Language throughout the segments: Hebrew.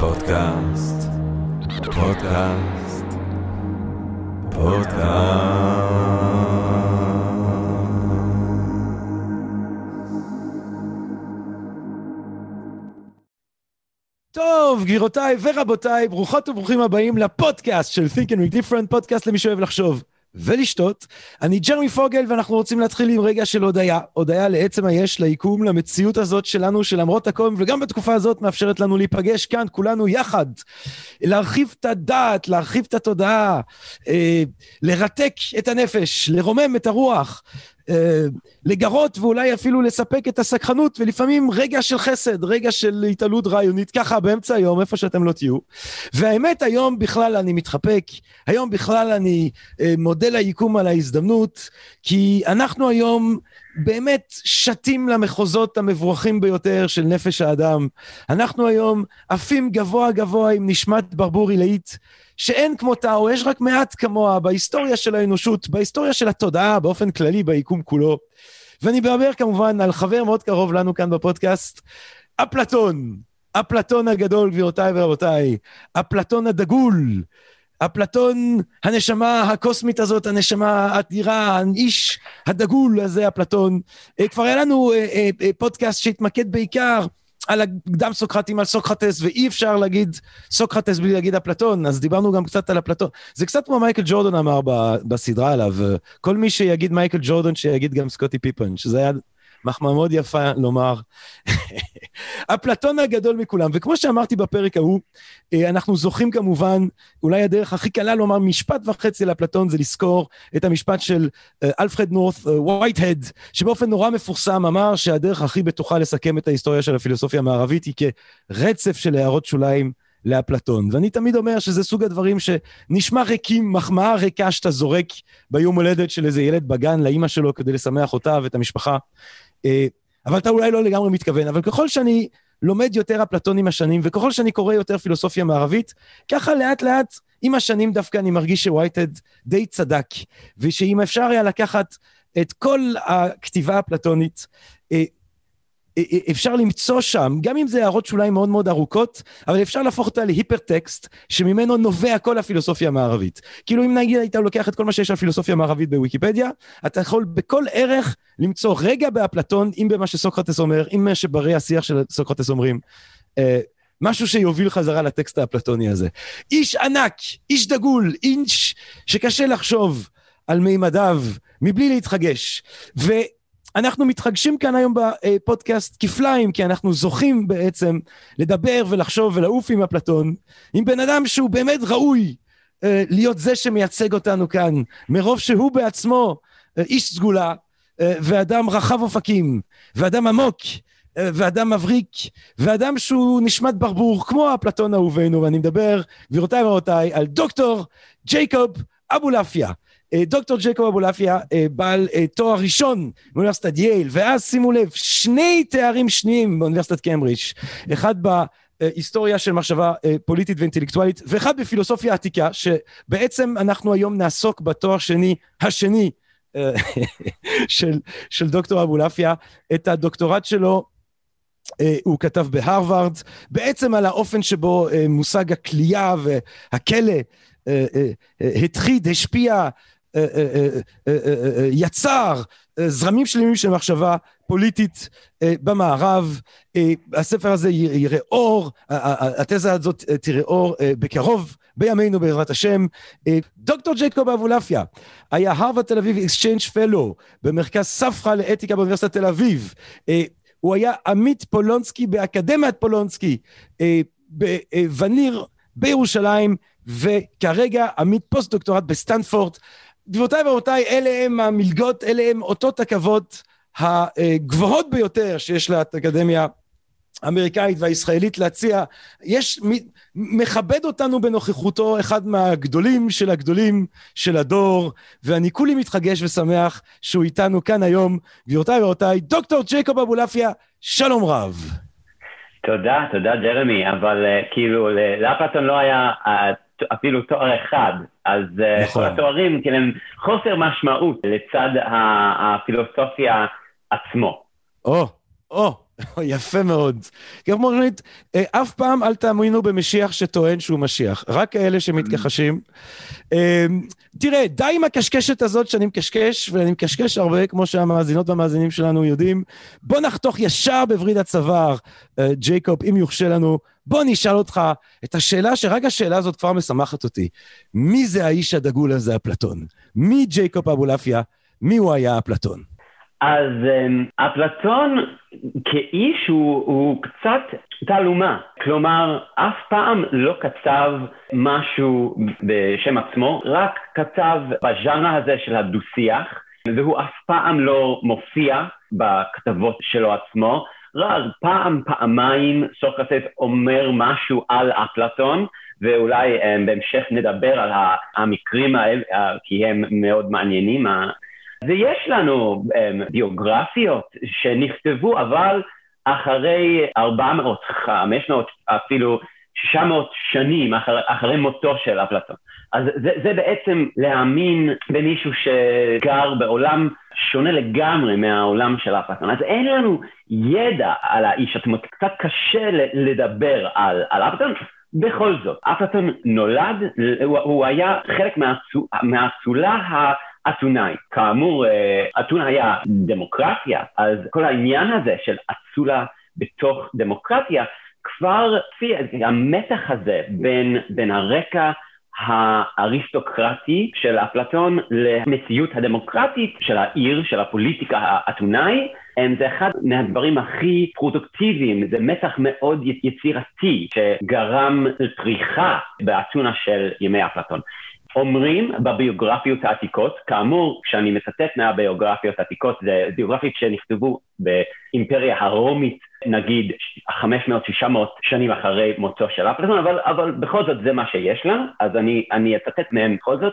פודקאסט, פודקאסט, פודקאסט. טוב, גבירותיי ורבותיי, ברוכות וברוכים הבאים לפודקאסט של Think and Read Different, פודקאסט למי שאוהב לחשוב. ולשתות. אני ג'רמי פוגל, ואנחנו רוצים להתחיל עם רגע של הודיה. הודיה לעצם היש, ליקום, למציאות הזאת שלנו, שלמרות הכל, וגם בתקופה הזאת מאפשרת לנו להיפגש כאן, כולנו יחד. להרחיב את הדעת, להרחיב את התודעה, אה, לרתק את הנפש, לרומם את הרוח. אה, לגרות ואולי אפילו לספק את הסקחנות, ולפעמים רגע של חסד, רגע של התעלות רעיונית, ככה באמצע היום, איפה שאתם לא תהיו. והאמת, היום בכלל אני מתחפק, היום בכלל אני אה, מודה ליקום על ההזדמנות, כי אנחנו היום באמת שתים למחוזות המבורכים ביותר של נפש האדם. אנחנו היום עפים גבוה גבוה עם נשמת ברבור עילאית. שאין כמותה, או יש רק מעט כמוה בהיסטוריה של האנושות, בהיסטוריה של התודעה, באופן כללי, ביקום כולו. ואני מדבר כמובן על חבר מאוד קרוב לנו כאן בפודקאסט, אפלטון. אפלטון הגדול, גבירותיי ורבותיי. אפלטון הדגול. אפלטון, הנשמה הקוסמית הזאת, הנשמה האדירה, האיש הדגול הזה, אפלטון. אה, כבר היה לנו אה, אה, פודקאסט שהתמקד בעיקר על הקדם סוקרטים, על סוקרטס, ואי אפשר להגיד סוקרטס בלי להגיד אפלטון, אז דיברנו גם קצת על אפלטון. זה קצת כמו מייקל ג'ורדון אמר בסדרה עליו, כל מי שיגיד מייקל ג'ורדון, שיגיד גם סקוטי פיפן, שזה היה מחמאה מאוד יפה לומר. אפלטון הגדול מכולם, וכמו שאמרתי בפרק ההוא, אה, אנחנו זוכים כמובן, אולי הדרך הכי קלה לומר משפט וחצי לאפלטון זה לזכור את המשפט של אה, אלפרד נורת וייטהד, שבאופן נורא מפורסם אמר שהדרך הכי בטוחה לסכם את ההיסטוריה של הפילוסופיה המערבית היא כרצף של הערות שוליים לאפלטון. ואני תמיד אומר שזה סוג הדברים שנשמע ריקים, מחמאה ריקה שאתה זורק ביום הולדת של איזה ילד בגן לאימא שלו כדי לשמח אותה ואת המשפחה. אה, אבל אתה אולי לא לגמרי מתכוון, אבל ככל שאני לומד יותר אפלטון עם השנים, וככל שאני קורא יותר פילוסופיה מערבית, ככה לאט לאט, עם השנים דווקא אני מרגיש שווייטד די צדק, ושאם אפשר היה לקחת את כל הכתיבה האפלטונית, אה, אפשר למצוא שם, גם אם זה הערות שוליים מאוד מאוד ארוכות, אבל אפשר להפוך אותה להיפרטקסט, שממנו נובע כל הפילוסופיה המערבית. כאילו אם נגיד היית לוקח את כל מה שיש על פילוסופיה מערבית בוויקיפדיה, אתה יכול בכל ערך למצוא רגע באפלטון, אם במה שסוקרטס אומר, אם מה שברי השיח של סוקרטס אומרים. אה, משהו שיוביל חזרה לטקסט האפלטוני הזה. איש ענק, איש דגול, איש שקשה לחשוב על מימדיו מבלי להתחגש. ו... אנחנו מתרגשים כאן היום בפודקאסט כפליים, כי אנחנו זוכים בעצם לדבר ולחשוב ולעוף עם אפלטון, עם בן אדם שהוא באמת ראוי אה, להיות זה שמייצג אותנו כאן, מרוב שהוא בעצמו אה, איש סגולה, אה, ואדם רחב אופקים, ואדם עמוק, ואדם מבריק, ואדם שהוא נשמת ברבור, כמו אפלטון אהובנו, ואני מדבר, גבירותיי ורבותיי, על דוקטור ג'ייקוב אבולעפיה. אה, דוקטור ג'קוב אבולעפיה, אה, בעל אה, תואר ראשון באוניברסיטת יייל, ואז שימו לב, שני תארים שניים באוניברסיטת קמברידג', אחד בהיסטוריה של מחשבה פוליטית ואינטלקטואלית, ואחד בפילוסופיה עתיקה, שבעצם אנחנו היום נעסוק בתואר שני, השני, של, של דוקטור אבולעפיה, את הדוקטורט שלו הוא כתב בהרווארד, בעצם על האופן שבו מושג הכלייה והכלא התחיד, השפיע יצר זרמים שלמים של מחשבה פוליטית במערב. הספר הזה יראה אור, התזה הזאת תראה אור בקרוב, בימינו בעזרת השם. דוקטור ג'ייקוב אבולעפיה היה הרווארד תל אביב exchange fellow במרכז ספרא לאתיקה באוניברסיטת תל אביב. הוא היה עמית פולונסקי באקדמיית פולונסקי בוואן ליר בירושלים, וכרגע עמית פוסט דוקטורט בסטנפורד. גבירותיי ורבותיי, אלה הם המלגות, אלה הם אותות הכבוד הגבוהות ביותר שיש לאקדמיה האמריקאית והישראלית להציע. יש, מכבד אותנו בנוכחותו אחד מהגדולים של הגדולים של הדור, ואני כולי מתחגש ושמח שהוא איתנו כאן היום. גבירותיי ורבותיי, דוקטור ג'ייקוב אבולעפיה, שלום רב. תודה, תודה ג'רמי, אבל uh, כאילו לאפלטון לא היה uh, אפילו תואר אחד, אז uh, נכון. התוארים כאילו הם חוסר משמעות לצד הפילוסופיה עצמו. או, או, יפה מאוד. כמו אומרת, אה, אף פעם אל תאמינו במשיח שטוען שהוא משיח, רק כאלה שמתכחשים. אה, תראה, די עם הקשקשת הזאת שאני מקשקש, ואני מקשקש הרבה, כמו שהמאזינות והמאזינים שלנו יודעים. בוא נחתוך ישר בווריד הצוואר, אה, ג'ייקוב, אם יורשה לנו. בוא אני אשאל אותך את השאלה שרק השאלה הזאת כבר משמחת אותי. מי זה האיש הדגול הזה, אפלטון? מי ג'ייקוב אבולעפיה? מי הוא היה אפלטון? אז um, אפלטון כאיש הוא, הוא קצת תעלומה, כלומר אף פעם לא כתב משהו בשם עצמו, רק כתב בז'אנר הזה של הדו-שיח, והוא אף פעם לא מופיע בכתבות שלו עצמו, רק פעם, פעמיים סוקרטס אומר משהו על אפלטון, ואולי um, בהמשך נדבר על המקרים האלה, כי הם מאוד מעניינים, ויש לנו um, ביוגרפיות שנכתבו, אבל אחרי 400, 500, אפילו 600 שנים אחר, אחרי מותו של אפלטון. אז זה, זה בעצם להאמין במישהו שגר בעולם שונה לגמרי מהעולם של אפלטון. אז אין לנו ידע על האיש, זאת אומרת, קצת קשה לדבר על, על אפלטון. בכל זאת, אפלטון נולד, הוא, הוא היה חלק מהאצולה אתונאי. כאמור, אה, אתונה היה דמוקרטיה, אז כל העניין הזה של אצולה בתוך דמוקרטיה, כבר המתח הזה בין, בין הרקע האריסטוקרטי של אפלטון למציאות הדמוקרטית של העיר, של הפוליטיקה האתונאי, זה אחד מהדברים הכי פרודוקטיביים, זה מתח מאוד יצירתי שגרם לפריחה באתונה של ימי אפלטון. אומרים בביוגרפיות העתיקות, כאמור, כשאני מצטט מהביוגרפיות העתיקות, זה ביוגרפיות שנכתבו באימפריה הרומית, נגיד 500-600 שנים אחרי מותו של אפלטון, אבל, אבל בכל זאת זה מה שיש לנו, אז אני, אני אצטט מהם בכל זאת.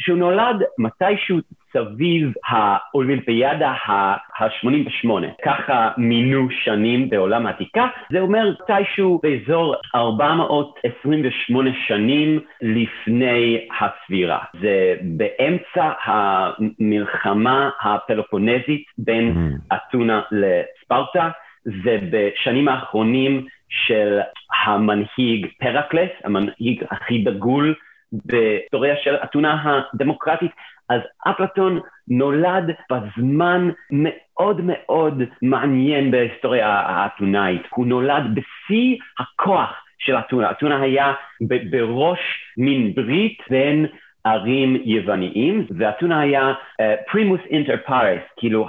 שהוא נולד מתישהו סביב האולימפיאדה ה-88. ככה מינו שנים בעולם העתיקה. זה אומר מתישהו באזור 428 שנים לפני הספירה. זה באמצע המלחמה הפלופונזית בין mm. אתונה לספרטה. זה בשנים האחרונים של המנהיג פרקלס, המנהיג הכי דגול בהיסטוריה של אתונה הדמוקרטית. אז אפלטון נולד בזמן מאוד מאוד מעניין בהיסטוריה האתונאית. הוא נולד בשיא הכוח של אתונה. אתונה היה בראש מין ברית בין ערים יווניים, ואתונה היה פרימוס אינטר פארס, כאילו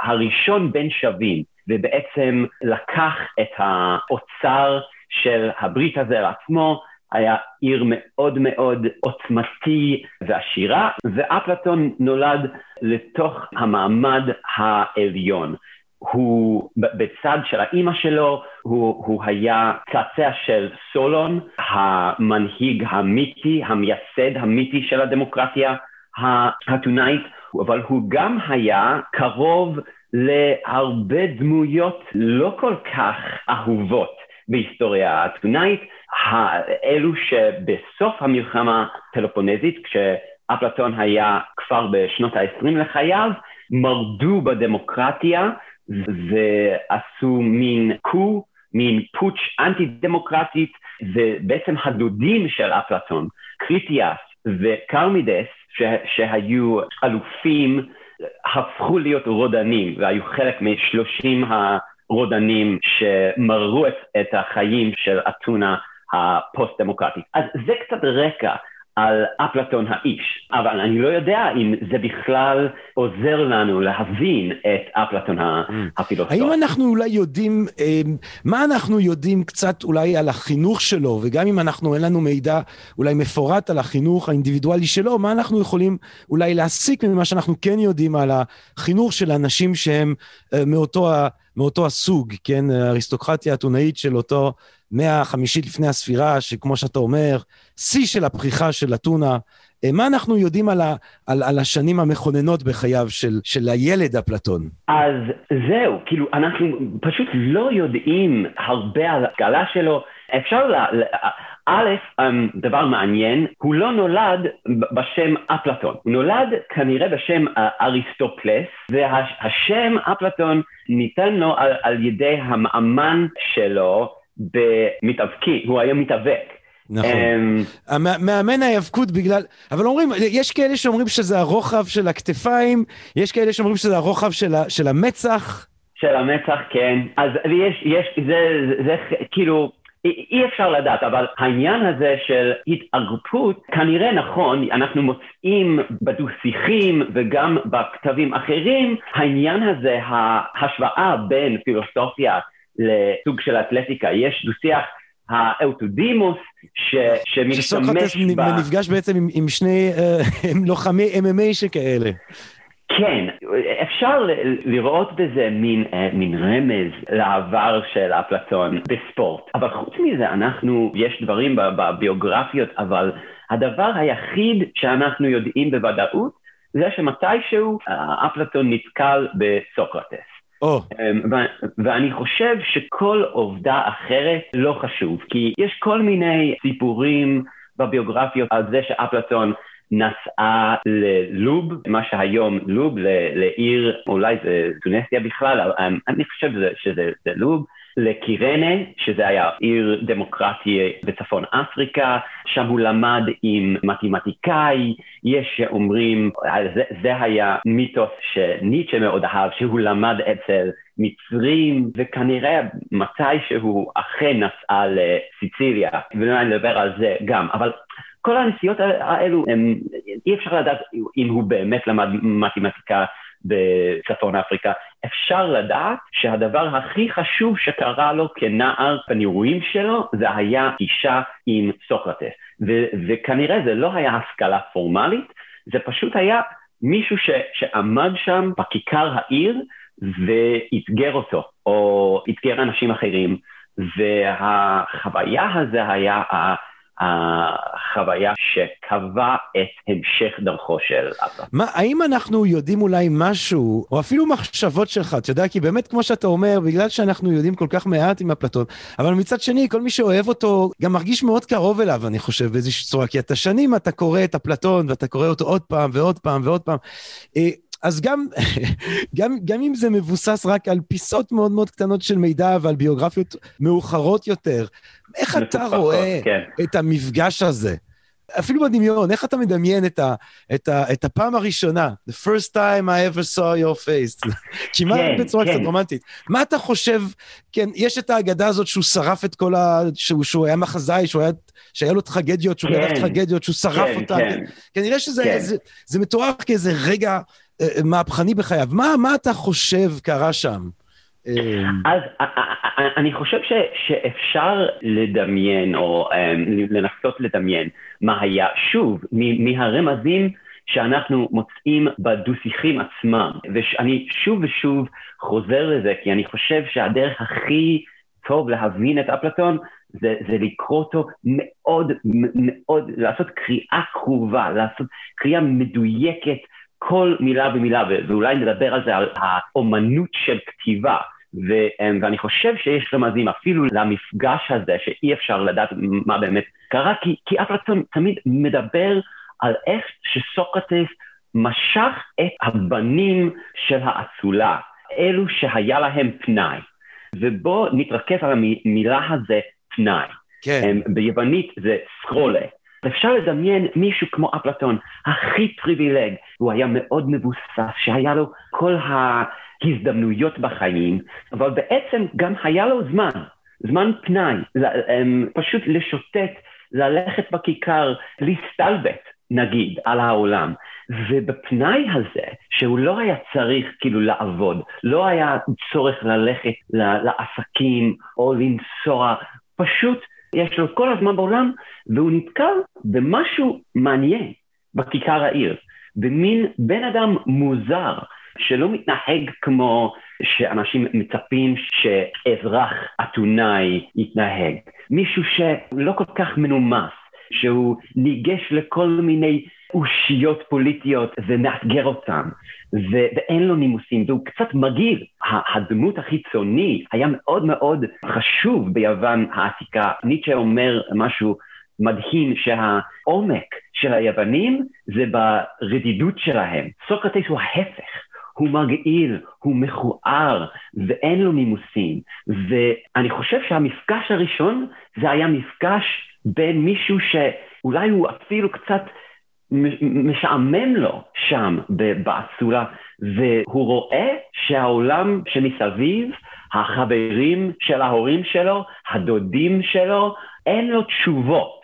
הראשון בין שווים, ובעצם לקח את האוצר של הברית הזה לעצמו, היה עיר מאוד מאוד עוצמתי ועשירה, ואפלטון נולד לתוך המעמד העליון. הוא בצד של האימא שלו, הוא, הוא היה צעצע של סולון, המנהיג המיתי, המייסד המיתי של הדמוקרטיה האתונאית, אבל הוא גם היה קרוב להרבה דמויות לא כל כך אהובות בהיסטוריה האתונאית, אלו שבסוף המלחמה הפלופונזית, כשאפלטון היה כבר בשנות ה-20 לחייו, מרדו בדמוקרטיה ועשו מין קו, מין פוטש אנטי-דמוקרטית, ובעצם הדודים של אפלטון, קריטיאס וקרמידס, שהיו אלופים, הפכו להיות רודנים והיו חלק משלושים הרודנים שמררו את החיים של אתונה הפוסט-דמוקרטית. אז זה קצת רקע על אפלטון האיש, אבל אני לא יודע אם זה בכלל עוזר לנו להבין את אפלטון mm. הפילוסוף. האם אנחנו אולי יודעים, אמ, מה אנחנו יודעים קצת אולי על החינוך שלו, וגם אם אנחנו, אין לנו מידע אולי מפורט על החינוך האינדיבידואלי שלו, מה אנחנו יכולים אולי להסיק ממה שאנחנו כן יודעים על החינוך של אנשים שהם אה, מאותו, מאותו הסוג, כן, האריסטוקרטיה האתונאית של אותו מאה החמישית לפני הספירה, שכמו שאתה אומר, שיא של הפריחה של אתונה. אה, מה אנחנו יודעים על, ה, על, על השנים המכוננות בחייו של, של הילד אפלטון? אז זהו, כאילו, אנחנו פשוט לא יודעים הרבה על ההשכלה שלו. אפשר, לה, א', אמ, דבר מעניין, הוא לא נולד בשם אפלטון, הוא נולד כנראה בשם אריסטופלס, והשם אפלטון ניתן לו על, על ידי המאמן שלו במתאבקי, הוא היה מתאבק. נכון. Um, מאמן ההיאבקות בגלל, אבל אומרים, יש כאלה שאומרים שזה הרוחב של הכתפיים, יש כאלה שאומרים שזה הרוחב של, ה, של המצח. של המצח, כן. אז יש, יש, זה, זה, זה כאילו, אי אפשר לדעת, אבל העניין הזה של התאגפות, כנראה נכון, אנחנו מוצאים בדו-שיחים וגם בכתבים אחרים, העניין הזה, ההשוואה בין פילוסופיה לסוג של אתלטיקה, יש דו-שיח האוטודימוס ש, שמשתמש שסוקרטס ב... נפגש בעצם עם, עם שני uh, לוחמי MMA שכאלה. כן, אפשר לראות בזה מין, אה, מין רמז לעבר של אפלטון בספורט. אבל חוץ מזה, אנחנו, יש דברים בביוגרפיות, אבל הדבר היחיד שאנחנו יודעים בוודאות זה שמתישהו אה, אפלטון נתקל בסוקרטס. Oh. ואני חושב שכל עובדה אחרת לא חשוב, כי יש כל מיני סיפורים בביוגרפיות על זה שאפלטון נסעה ללוב, מה שהיום לוב, לעיר, אולי זה טונסיה בכלל, אבל אני חושב שזה, שזה לוב, לקירנה, שזה היה עיר דמוקרטי בצפון אפריקה, שם הוא למד עם מתמטיקאי, יש שאומרים, זה, זה היה מיתוס שניטשה מאוד אהב, שהוא למד אצל מצרים, וכנראה מתי שהוא אכן נסע לסיציליה, ואולי נדבר על זה גם, אבל כל הנסיעות האלו, הם, אי אפשר לדעת אם הוא באמת למד מתמטיקה בצפון אפריקה. אפשר לדעת שהדבר הכי חשוב שקרה לו כנער בנירואים שלו, זה היה אישה עם סוקרטס. ו- וכנראה זה לא היה השכלה פורמלית, זה פשוט היה מישהו ש- שעמד שם בכיכר העיר ואתגר אותו, או אתגר אנשים אחרים, והחוויה הזה היה החוויה שקבע את המשך דרכו של אבא. מה, האם אנחנו יודעים אולי משהו, או אפילו מחשבות שלך, אתה יודע, כי באמת, כמו שאתה אומר, בגלל שאנחנו יודעים כל כך מעט עם אפלטון, אבל מצד שני, כל מי שאוהב אותו גם מרגיש מאוד קרוב אליו, אני חושב, באיזושהי צורה, כי אתה שנים אתה קורא את אפלטון, ואתה קורא אותו עוד פעם ועוד פעם ועוד פעם. אז גם, גם, גם אם זה מבוסס רק על פיסות מאוד מאוד קטנות של מידע ועל ביוגרפיות מאוחרות יותר, איך אתה רואה כן. את המפגש הזה? אפילו בדמיון, איך אתה מדמיין את, ה, את, ה, את הפעם הראשונה, the first time I ever saw your face, כמעט כן, בצורה כן. קצת רומנטית. מה אתה חושב, כן, יש את האגדה הזאת שהוא שרף את כל ה... שהוא, שהוא היה מחזאי, שהוא היה, שהיה לו טרגדיות, שהוא כן, גדל טרגדיות, שהוא שרף כן, אותן. כן. כנראה שזה כן. זה, זה מתואר כאיזה רגע מהפכני בחייו. מה, מה אתה חושב קרה שם? אז אני חושב ש, שאפשר לדמיין, או לנסות לדמיין, מה היה. שוב, מהרמזים שאנחנו מוצאים בדו-שיחים עצמם, ואני שוב ושוב חוזר לזה, כי אני חושב שהדרך הכי טוב להבין את אפלטון זה, זה לקרוא אותו מאוד מאוד, לעשות קריאה קרובה, לעשות קריאה מדויקת, כל מילה ומילה, ואולי נדבר על זה, על האומנות של כתיבה. ו- אמ, ואני חושב שיש רמזים אפילו למפגש הזה, שאי אפשר לדעת מה באמת קרה, כי, כי אפלטון תמיד מדבר על איך שסוקרטס משך את הבנים של האצולה, אלו שהיה להם פנאי. ובואו נתרכז על המילה הזה, פנאי. כן. אמ, ביוונית זה סקרולה. אפשר לדמיין מישהו כמו אפלטון, הכי פריבילג, הוא היה מאוד מבוסס, שהיה לו כל ה... הזדמנויות בחיים, אבל בעצם גם היה לו זמן, זמן פנאי, אמ, פשוט לשוטט, ללכת בכיכר, להסתלבט, נגיד, על העולם. ובפנאי הזה, שהוא לא היה צריך כאילו לעבוד, לא היה צורך ללכת לעסקים או לנסוע, פשוט יש לו כל הזמן בעולם, והוא נתקל במשהו מעניין בכיכר העיר, במין בן אדם מוזר. שלא מתנהג כמו שאנשים מצפים שאזרח אתונאי יתנהג. מישהו שלא כל כך מנומס, שהוא ניגש לכל מיני אושיות פוליטיות ומאתגר אותם, ו- ואין לו נימוסים, והוא קצת מגעיל. הדמות החיצוני היה מאוד מאוד חשוב ביוון העתיקה. ניטשה אומר משהו מדהים שהעומק של היוונים זה ברדידות שלהם. סוקרטס הוא ההפך. הוא מגעיל, הוא מכוער, ואין לו נימוסים. ואני חושב שהמפגש הראשון זה היה מפגש בין מישהו שאולי הוא אפילו קצת משעמם לו שם באסולה, והוא רואה שהעולם שמסביב, החברים של ההורים שלו, הדודים שלו, אין לו תשובות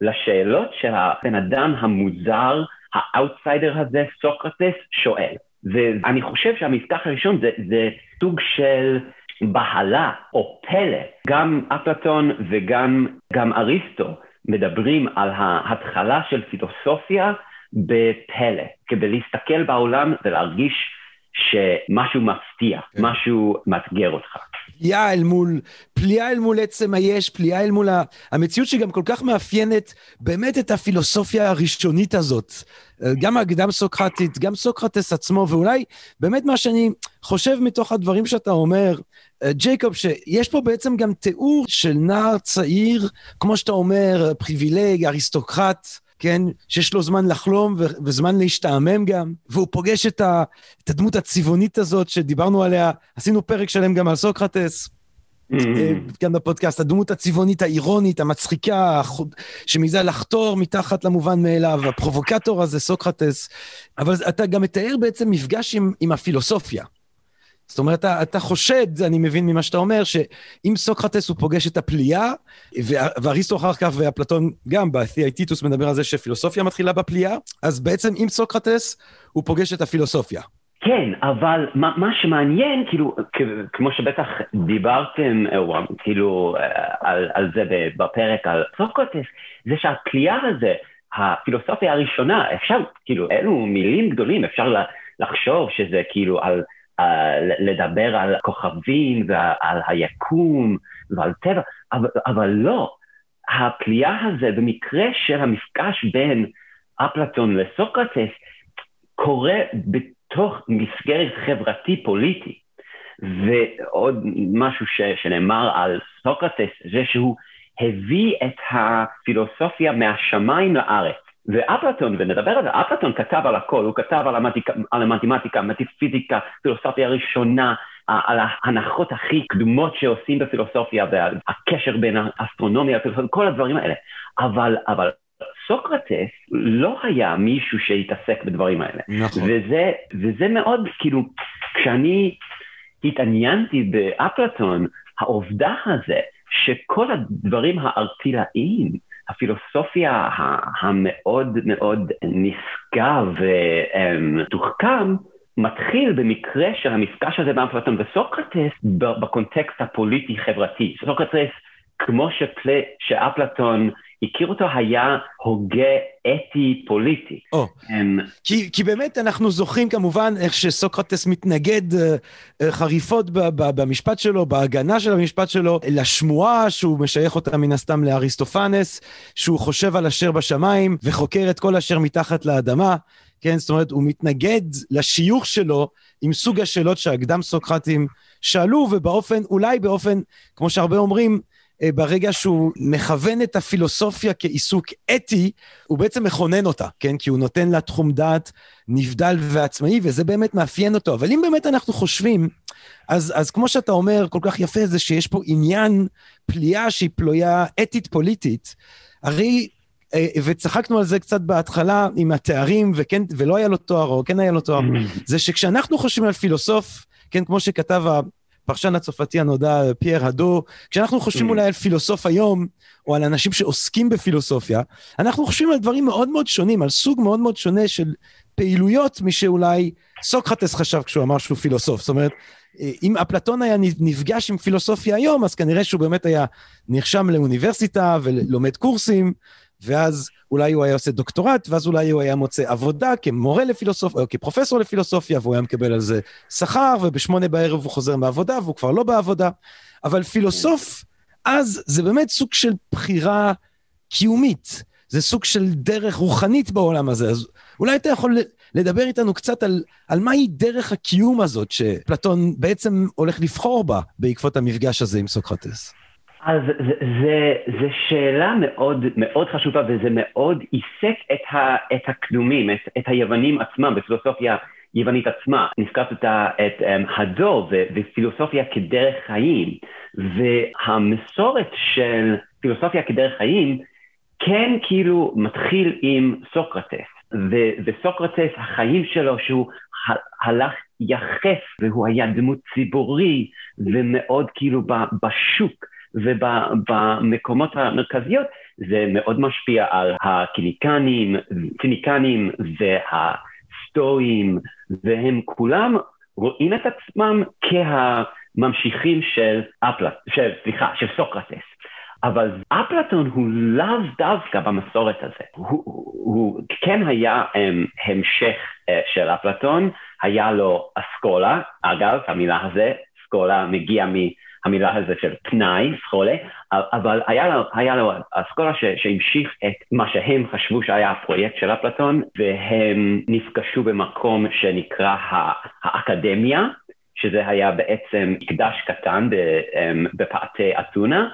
לשאלות שהבן אדם המוזר, האאוטסיידר הזה, סוקרטס, שואל. ואני חושב שהמפתח הראשון זה, זה סוג של בהלה או פלא. גם אפלטון וגם גם אריסטו מדברים על ההתחלה של פילוסופיה בפלא, כדי להסתכל בעולם ולהרגיש שמשהו מפתיע, כן. משהו מאתגר אותך. פליאה אל מול, פליאה אל מול עצם היש, פליאה אל מול המציאות שגם כל כך מאפיינת באמת את הפילוסופיה הראשונית הזאת. גם הקדם סוקרטית, גם סוקרטס עצמו, ואולי באמת מה שאני חושב מתוך הדברים שאתה אומר, ג'ייקוב, שיש פה בעצם גם תיאור של נער צעיר, כמו שאתה אומר, פריבילג, אריסטוקרט, כן? שיש לו זמן לחלום ו- וזמן להשתעמם גם, והוא פוגש את, ה- את הדמות הצבעונית הזאת שדיברנו עליה, עשינו פרק שלם גם על סוקרטס. Mm-hmm. גם בפודקאסט, הדמות הצבעונית האירונית, המצחיקה, שמזה לחתור מתחת למובן מאליו, הפרובוקטור הזה, סוקרטס. אבל אתה גם מתאר בעצם מפגש עם, עם הפילוסופיה. זאת אומרת, אתה, אתה חושד, אני מבין ממה שאתה אומר, שאם סוקרטס הוא פוגש את הפליאה, ואריסטו אחר כך ואפלטון גם, בתיאיטיטוס מדבר על זה שפילוסופיה מתחילה בפליאה, אז בעצם עם סוקרטס הוא פוגש את הפילוסופיה. כן, אבל מה, מה שמעניין, כאילו, כמו שבטח דיברתם, או, כאילו, על, על זה בפרק על סוקרטס, זה שהפליאה הזה, הפילוסופיה הראשונה, אפשר, כאילו, אלו מילים גדולים, אפשר לחשוב שזה כאילו על לדבר על כוכבים ועל היקום ועל טבע, אבל, אבל לא. הפליאה הזה, במקרה של המפגש בין אפלטון לסוקרטס, קורה בתוך מסגרת חברתי-פוליטי. ועוד משהו ש, שנאמר על סוקרטס, זה שהוא הביא את הפילוסופיה מהשמיים לארץ. ואפלטון, ונדבר על זה, אפלטון כתב על הכל, הוא כתב על, המתיק, על המתמטיקה, מטיפיזיקה, פילוסופיה ראשונה, על ההנחות הכי קדומות שעושים בפילוסופיה, ועל הקשר בין האסטרונומיה לפילוסופיה, כל הדברים האלה. אבל, אבל סוקרטס לא היה מישהו שהתעסק בדברים האלה. נכון. וזה, וזה מאוד, כאילו, כשאני התעניינתי באפלטון, העובדה הזה שכל הדברים הארטילאיים, הפילוסופיה המאוד מאוד נשגב ומתוחכם, מתחיל במקרה של המפגש הזה בין אפלטון וסוקרטס בקונטקסט הפוליטי-חברתי. סוקרטס, כמו שפל... שאפלטון הכיר אותו, היה הוגה אתי-פוליטי. Oh. Um, כי, כי באמת אנחנו זוכרים כמובן איך שסוקרטס מתנגד uh, חריפות ב, ב, במשפט שלו, בהגנה של המשפט שלו, לשמועה שהוא משייך אותה מן הסתם לאריסטופנס, שהוא חושב על אשר בשמיים וחוקר את כל אשר מתחת לאדמה. כן, זאת אומרת, הוא מתנגד לשיוך שלו עם סוג השאלות שהקדם סוקרטים שאלו, ובאופן, אולי באופן, כמו שהרבה אומרים, ברגע שהוא מכוון את הפילוסופיה כעיסוק אתי, הוא בעצם מכונן אותה, כן? כי הוא נותן לה תחום דעת נבדל ועצמאי, וזה באמת מאפיין אותו. אבל אם באמת אנחנו חושבים, אז, אז כמו שאתה אומר כל כך יפה, זה שיש פה עניין פליאה שהיא פלויה אתית-פוליטית. הרי אה, וצחקנו על זה קצת בהתחלה עם התארים, וכן, ולא היה לו תואר, או כן היה לו תואר, זה שכשאנחנו חושבים על פילוסוף, כן, כמו שכתב הפרשן הצרפתי הנודע פייר הדו, כשאנחנו חושבים אולי על פילוסוף היום, או על אנשים שעוסקים בפילוסופיה, אנחנו חושבים על דברים מאוד מאוד שונים, על סוג מאוד מאוד שונה של פעילויות משאולי סוקרטס חשב כשהוא אמר שהוא פילוסוף. זאת אומרת, אם אפלטון היה נפגש עם פילוסופיה היום, אז כנראה שהוא באמת היה נרשם לאוניברסיטה ולומד קורסים, ואז אולי הוא היה עושה דוקטורט, ואז אולי הוא היה מוצא עבודה כמורה לפילוסופיה, או כפרופסור לפילוסופיה, והוא היה מקבל על זה שכר, ובשמונה בערב הוא חוזר מעבודה, והוא כבר לא בעבודה. אבל פילוסוף, אז זה באמת סוג של בחירה קיומית. זה סוג של דרך רוחנית בעולם הזה. אז אולי אתה יכול לדבר איתנו קצת על, על מהי דרך הקיום הזאת שפלטון בעצם הולך לבחור בה בעקבות המפגש הזה עם סוקרטס. אז זו שאלה מאוד, מאוד חשובה וזה מאוד עיסק את, ה, את הקדומים, את, את היוונים עצמם בפילוסופיה יוונית עצמה. נזכרת את, את um, הדור ופילוסופיה כדרך חיים, והמסורת של פילוסופיה כדרך חיים כן כאילו מתחיל עם סוקרטס, ו, וסוקרטס, החיים שלו שהוא הלך יחף והוא היה דמות ציבורי ומאוד כאילו בשוק ובמקומות המרכזיות, זה מאוד משפיע על הקיניקנים, ציניקנים והסטואים, והם כולם רואים את עצמם כהממשיכים של אפלט, של, סליחה, של סוקרטס. אבל אפלטון הוא לאו דווקא במסורת הזה. הוא, הוא, הוא כן היה um, המשך uh, של אפלטון, היה לו אסכולה, אגב, המילה הזה, אסכולה מגיע מהמילה הזה של פנאי, סכולה, אבל היה לו, היה לו אסכולה שהמשיך את מה שהם חשבו שהיה הפרויקט של אפלטון, והם נפגשו במקום שנקרא האקדמיה, שזה היה בעצם מקדש קטן אמ, בפאתי אתונה,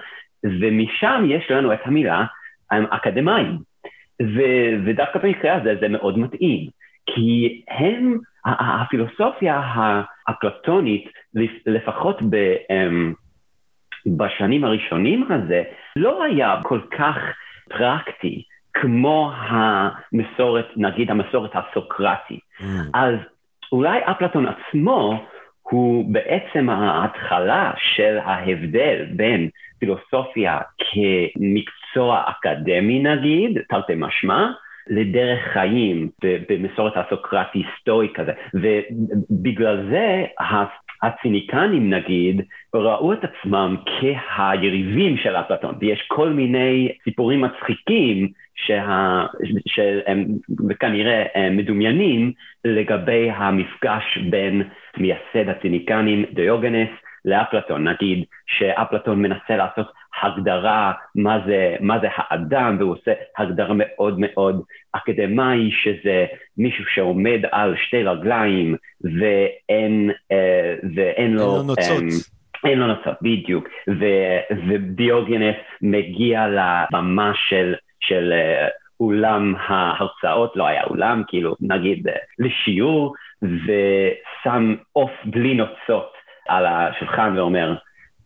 ומשם יש לנו את המילה אקדמאים. ו- ודווקא במקרה הזה זה מאוד מתאים, כי הם, הפילוסופיה האפלטונית, לפחות ב, um, בשנים הראשונים הזה, לא היה כל כך פרקטי כמו המסורת, נגיד המסורת הסוקרטית. Mm. אז אולי אפלטון עצמו הוא בעצם ההתחלה של ההבדל בין פילוסופיה כמקצוע אקדמי נגיד, תרתי משמע, לדרך חיים במסורת הסוקרטי-סטואי כזה. ובגלל זה הציניקנים נגיד ראו את עצמם כהיריבים של אפלטון, ויש כל מיני סיפורים מצחיקים שה... שהם כנראה מדומיינים לגבי המפגש בין מייסד הציניקנים דיוגנס לאפלטון, נגיד שאפלטון מנסה לעשות הגדרה מה זה, מה זה האדם, והוא עושה הגדרה מאוד מאוד אקדמאי, שזה מישהו שעומד על שתי רגליים ואין, אה, ואין לו... אין לו נוצות. אה, אין לו נוצות, בדיוק. ודיוגנס מגיע לבמה של, של אה, אולם ההרצאות, לא היה אולם, כאילו נגיד אה, לשיעור, ושם עוף בלי נוצות על השולחן ואומר,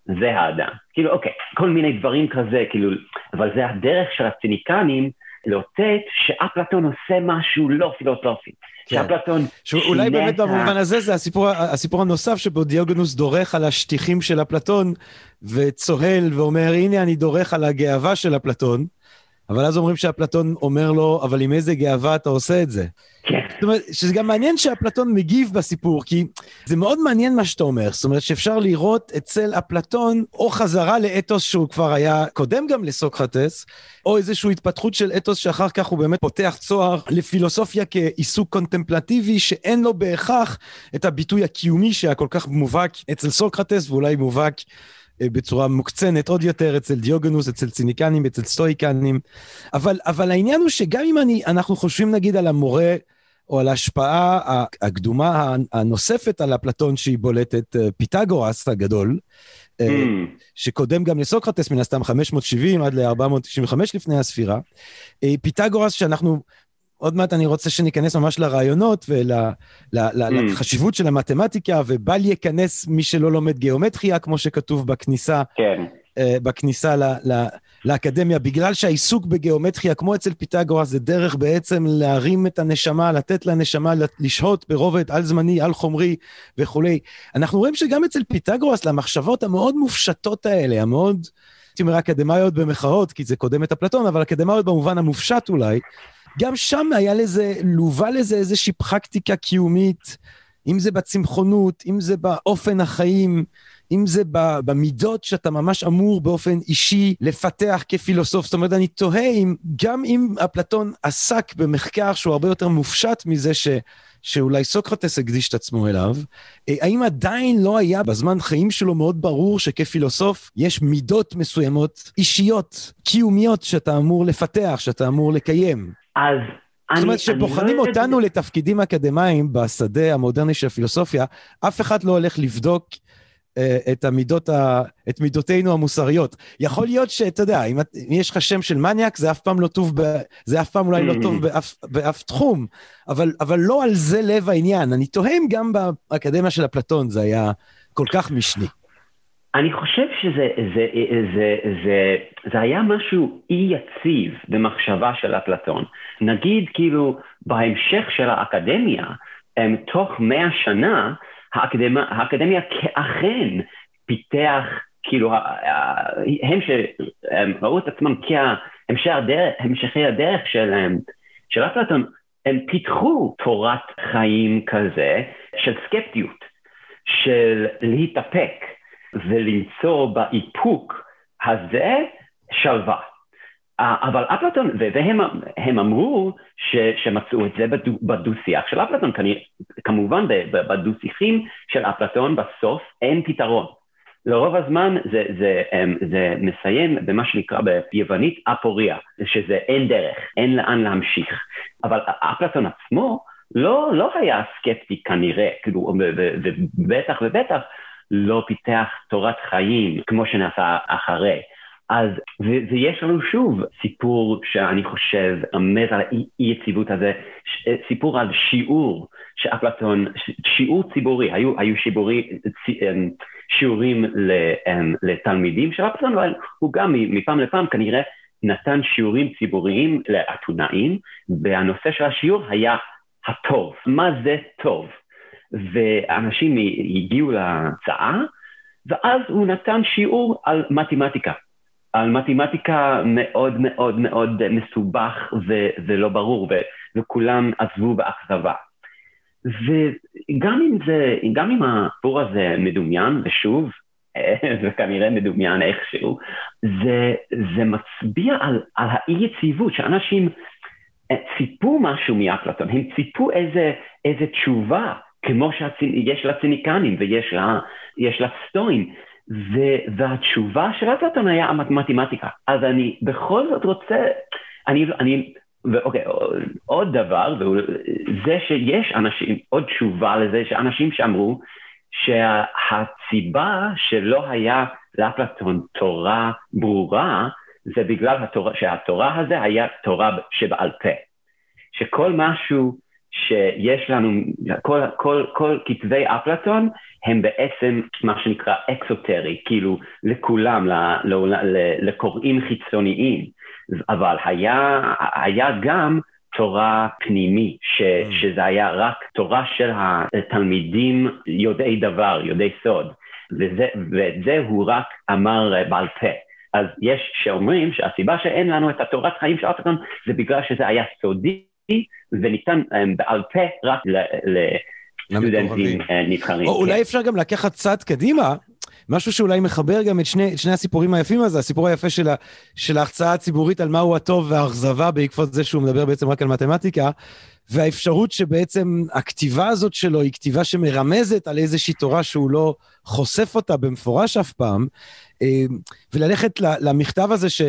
זה האדם. כאילו, אוקיי, כל מיני דברים כזה, כאילו, אבל זה הדרך של הציניקנים לאותת שאפלטון עושה משהו לא פילוסופי. כן. שאפלטון... שאולי באמת במובן הזה זה הסיפור, הסיפור הנוסף שבו דיוגנוס דורך על השטיחים של אפלטון וצוהל ואומר, הנה אני דורך על הגאווה של אפלטון. אבל אז אומרים שאפלטון אומר לו, אבל עם איזה גאווה אתה עושה את זה. אומרת, שזה גם מעניין שאפלטון מגיב בסיפור, כי זה מאוד מעניין מה שאתה אומר. זאת אומרת שאפשר לראות אצל אפלטון או חזרה לאתוס שהוא כבר היה קודם גם לסוקרטס, או איזושהי התפתחות של אתוס שאחר כך הוא באמת פותח צוהר לפילוסופיה כעיסוק קונטמפלטיבי, שאין לו בהכרח את הביטוי הקיומי שהיה כל כך מובהק אצל סוקרטס, ואולי מובהק אה, בצורה מוקצנת עוד יותר אצל דיוגנוס, אצל ציניקנים, אצל סטואיקנים. אבל, אבל העניין הוא שגם אם אני, אנחנו חושבים נגיד על המורה או על ההשפעה הקדומה הנוספת על אפלטון שהיא בולטת, אה, פיתגורס הגדול, mm. שקודם גם לסוקרטס, מן הסתם 570 עד ל-495 לפני הספירה. פיתגורס שאנחנו עוד מעט אני רוצה שניכנס ממש לרעיונות ולחשיבות mm. של המתמטיקה, ובל ייכנס מי שלא לומד גיאומטריה, כמו שכתוב בכניסה, כן. בכניסה ל, ל, לאקדמיה, בגלל שהעיסוק בגיאומטריה, כמו אצל פיתגורס, זה דרך בעצם להרים את הנשמה, לתת לנשמה לשהות ברובד על-זמני, על-חומרי וכולי. אנחנו רואים שגם אצל פיתגורס, למחשבות המאוד מופשטות האלה, המאוד... הייתי אומר אקדמאיות במחאות, כי זה קודם את אפלטון, אבל אקדמאיות במובן המופשט אולי, גם שם היה לזה, לווה לזה איזושהי פרקטיקה קיומית, אם זה בצמחונות, אם זה באופן החיים, אם זה במידות שאתה ממש אמור באופן אישי לפתח כפילוסוף. זאת אומרת, אני תוהה אם גם אם אפלטון עסק במחקר שהוא הרבה יותר מופשט מזה ש... שאולי סוקרטס הקדיש את עצמו אליו, אה, האם עדיין לא היה בזמן חיים שלו מאוד ברור שכפילוסוף יש מידות מסוימות אישיות, קיומיות, שאתה אמור לפתח, שאתה אמור לקיים? אז זאת אומרת, כשבוחנים לא אותנו לתפקידים אקדמיים בשדה המודרני של הפילוסופיה, אף אחד לא הולך לבדוק את, המידות ה, את מידותינו המוסריות. יכול להיות שאתה יודע, אם, אם יש לך שם של מניאק, זה אף פעם לא טוב, ב, זה אף פעם אולי לא טוב באף, באף תחום, אבל, אבל לא על זה לב העניין. אני תוהה אם גם באקדמיה של אפלטון זה היה כל כך משני. אני חושב שזה זה, זה, זה, זה, זה היה משהו אי יציב במחשבה של אפלטון. נגיד כאילו בהמשך של האקדמיה, תוך מאה שנה, האקדמיה, האקדמיה אכן פיתח, כאילו, הם שראו את עצמם כהמשכי הדרך, הדרך של, של אפלטון, הם פיתחו תורת חיים כזה של סקפטיות, של להתאפק ולמצוא באיפוק הזה שלווה. אבל אפלטון, והם אמרו ש, שמצאו את זה בדו-שיח של אפלטון, כמובן בדו-שיחים של אפלטון בסוף אין פתרון. לרוב הזמן זה, זה, אמ, זה מסיים במה שנקרא ביוונית אפוריה, שזה אין דרך, אין לאן להמשיך. אבל אפלטון עצמו לא, לא היה סקפטי כנראה, כאילו, ובטח ובטח לא פיתח תורת חיים כמו שנעשה אחרי. אז, ויש לנו שוב סיפור שאני חושב עמד על האי-יציבות הזה, סיפור על שיעור שאפלטון, שיעור ציבורי, היו, היו שיבורי, אמ, שיעורים אמ, לתלמידים של אפלטון, אבל הוא גם מפעם לפעם כנראה נתן שיעורים ציבוריים לאתונאים, והנושא של השיעור היה הטוב, מה זה טוב. ואנשים הגיעו להצעה, ואז הוא נתן שיעור על מתמטיקה. על מתמטיקה מאוד מאוד מאוד מסובך ו- ולא ברור, ו- וכולם עזבו באכזבה. וגם אם זה, גם אם הסיפור הזה מדומיין, ושוב, זה כנראה מדומיין איכשהו, זה, זה מצביע על, על האי-יציבות, שאנשים אה, ציפו משהו מאפלטון, הם ציפו איזה, איזה תשובה, כמו שיש לציניקנים ויש לה, לסטואים. והתשובה של אפלטון היה המתמטיקה. אז אני בכל זאת רוצה, אני, אני, ואוקיי, עוד דבר, זה שיש אנשים, עוד תשובה לזה, שאנשים שאמרו שהסיבה שלא היה לאפלטון תורה ברורה, זה בגלל התורה, שהתורה הזה היה תורה שבעל פה. שכל משהו שיש לנו, כל, כל, כל כתבי אפלטון הם בעצם מה שנקרא אקסוטרי, כאילו לכולם, לקוראים חיצוניים, אבל היה, היה גם תורה פנימית, ש, mm. שזה היה רק תורה של התלמידים יודעי דבר, יודעי סוד, וזה, ואת זה הוא רק אמר בעל פה. אז יש שאומרים שהסיבה שאין לנו את התורת חיים של אפלטון זה בגלל שזה היה סודי וניתן um, בעל פה רק לסטודנטים uh, נבחרים. או אולי אפשר גם לקחת צעד קדימה, משהו שאולי מחבר גם את שני, שני הסיפורים היפים הזה, הסיפור היפה של, ה, של ההחצאה הציבורית על מהו הטוב והאכזבה בעקבות זה שהוא מדבר בעצם רק על מתמטיקה, והאפשרות שבעצם הכתיבה הזאת שלו היא כתיבה שמרמזת על איזושהי תורה שהוא לא חושף אותה במפורש אף פעם, אה, וללכת למכתב הזה ש...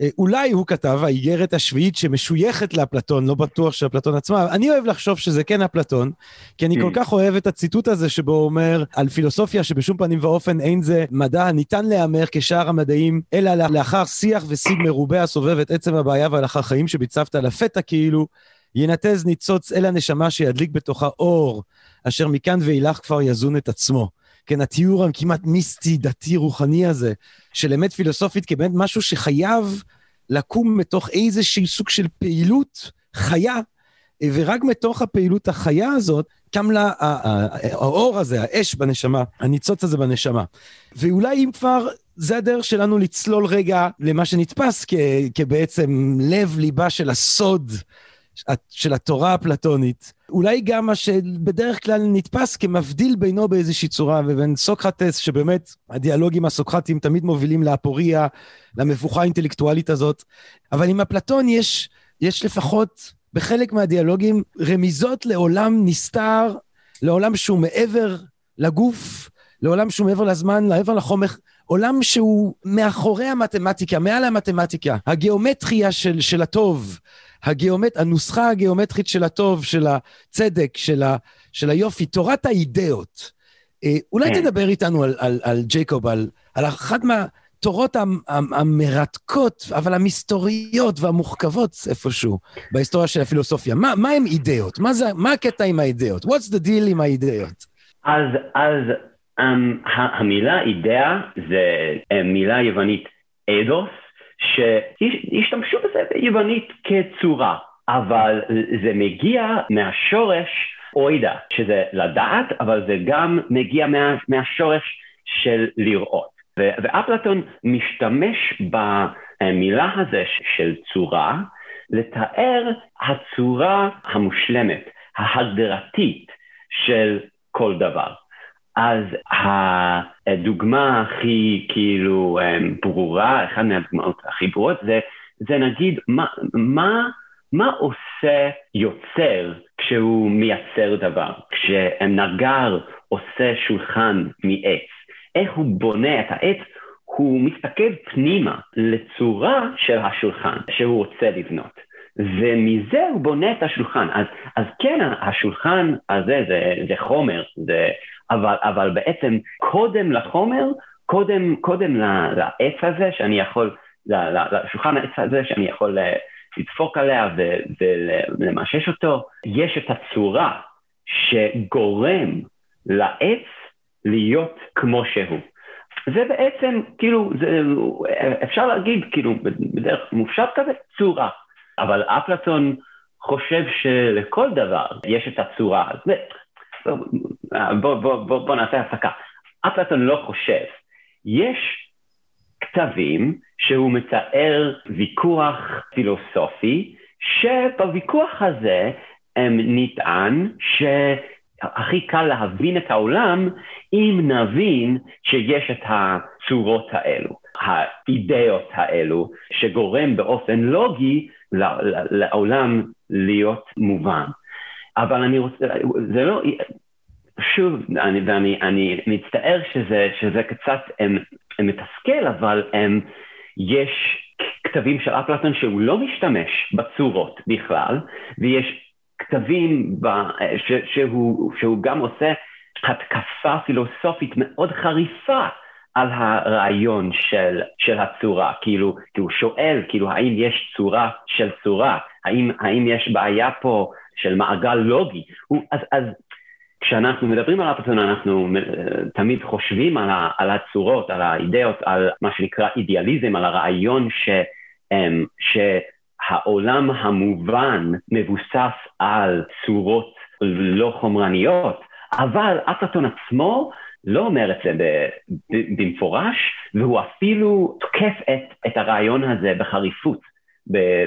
אה, אולי הוא כתב, האיגרת השביעית שמשויכת לאפלטון, לא בטוח שאפלטון עצמה, אני אוהב לחשוב שזה כן אפלטון, כי אני כל mm. כך אוהב את הציטוט הזה שבו הוא אומר על פילוסופיה שבשום פנים ואופן אין זה מדע הניתן להיאמר כשאר המדעים, אלא לאחר שיח ושיג מרובה הסובב את עצם הבעיה ולאחר חיים שביצבת לפתע כאילו, ינתז ניצוץ אל הנשמה שידליק בתוכה אור, אשר מכאן ואילך כבר יזון את עצמו. כן, התיאור הכמעט מיסטי, דתי, רוחני הזה, של אמת פילוסופית כבאמת משהו שחייב לקום מתוך איזשהו סוג של פעילות חיה, ורק מתוך הפעילות החיה הזאת קם לה האור הזה, האש בנשמה, הניצוץ הזה בנשמה. ואולי אם כבר, זה הדרך שלנו לצלול רגע למה שנתפס כ, כבעצם לב-ליבה של הסוד של התורה האפלטונית, אולי גם מה שבדרך כלל נתפס כמבדיל בינו באיזושהי צורה, ובין סוקרטס, שבאמת הדיאלוגים הסוקרטיים תמיד מובילים לאפוריה, למבוכה האינטלקטואלית הזאת, אבל עם אפלטון יש, יש לפחות בחלק מהדיאלוגים רמיזות לעולם נסתר, לעולם שהוא מעבר לגוף, לעולם שהוא מעבר לזמן, מעבר לחומר, עולם שהוא מאחורי המתמטיקה, מעל המתמטיקה, הגיאומטריה של, של הטוב, הגיאומט... הנוסחה הגיאומטרית של הטוב, של הצדק, של, ה... של היופי, תורת האידאות. אולי כן. תדבר איתנו על, על, על ג'ייקוב, על, על אחת מהתורות המרתקות, אבל המסתוריות והמוחכבות איפשהו בהיסטוריה של הפילוסופיה. מה, מה הם אידאות? מה, זה, מה הקטע עם האידאות? What's the deal עם האידאות? אז, אז um, המילה אידאה זה uh, מילה יוונית אדוס, שהשתמשו בזה ביוונית כצורה, אבל זה מגיע מהשורש אוידה, שזה לדעת, אבל זה גם מגיע מה, מהשורש של לראות. ואפלטון משתמש במילה הזה של צורה לתאר הצורה המושלמת, ההגדרתית של כל דבר. אז הדוגמה הכי כאילו אמ, ברורה, אחת מהדוגמאות הכי ברורות, זה, זה נגיד מה, מה, מה עושה יוצר כשהוא מייצר דבר? כשנגר עושה שולחן מעץ, איך הוא בונה את העץ? הוא מסתכל פנימה לצורה של השולחן שהוא רוצה לבנות. ומזה הוא בונה את השולחן. אז, אז כן, השולחן הזה זה, זה חומר, זה, אבל, אבל בעצם קודם לחומר, קודם, קודם לעץ הזה שאני יכול, לשולחן העץ הזה שאני יכול אה, לדפוק עליה ולמשש אותו, יש את הצורה שגורם לעץ להיות כמו שהוא. זה בעצם, כאילו, זה, אפשר להגיד, כאילו, בדרך מופשט כזה, צורה. אבל אפלטון חושב שלכל דבר יש את הצורה. הזאת. בוא, בוא, בוא, בוא נעשה הפסקה. אפלטון לא חושב. יש כתבים שהוא מתאר ויכוח פילוסופי, שבוויכוח הזה נטען שהכי קל להבין את העולם אם נבין שיש את הצורות האלו, האידאות האלו, שגורם באופן לוגי לעולם להיות מובן. אבל אני רוצה, זה לא, שוב, אני, ואני אני מצטער שזה, שזה קצת הם, הם מתסכל, אבל הם, יש כתבים של אפלטון שהוא לא משתמש בצורות בכלל, ויש כתבים ב, ש, שהוא, שהוא גם עושה התקפה פילוסופית מאוד חריפה על הרעיון של, של הצורה, כאילו, כי הוא שואל, כאילו, האם יש צורה של צורה? האם, האם יש בעיה פה של מעגל לוגי? הוא, אז, אז כשאנחנו מדברים על אפלטון, אנחנו תמיד חושבים על, ה, על הצורות, על האידאות, על מה שנקרא אידיאליזם, על הרעיון ש, אמ, שהעולם המובן מבוסס על צורות לא חומרניות, אבל אפלטון עצמו לא אומר את זה במפורש, והוא אפילו תוקף את, את הרעיון הזה בחריפות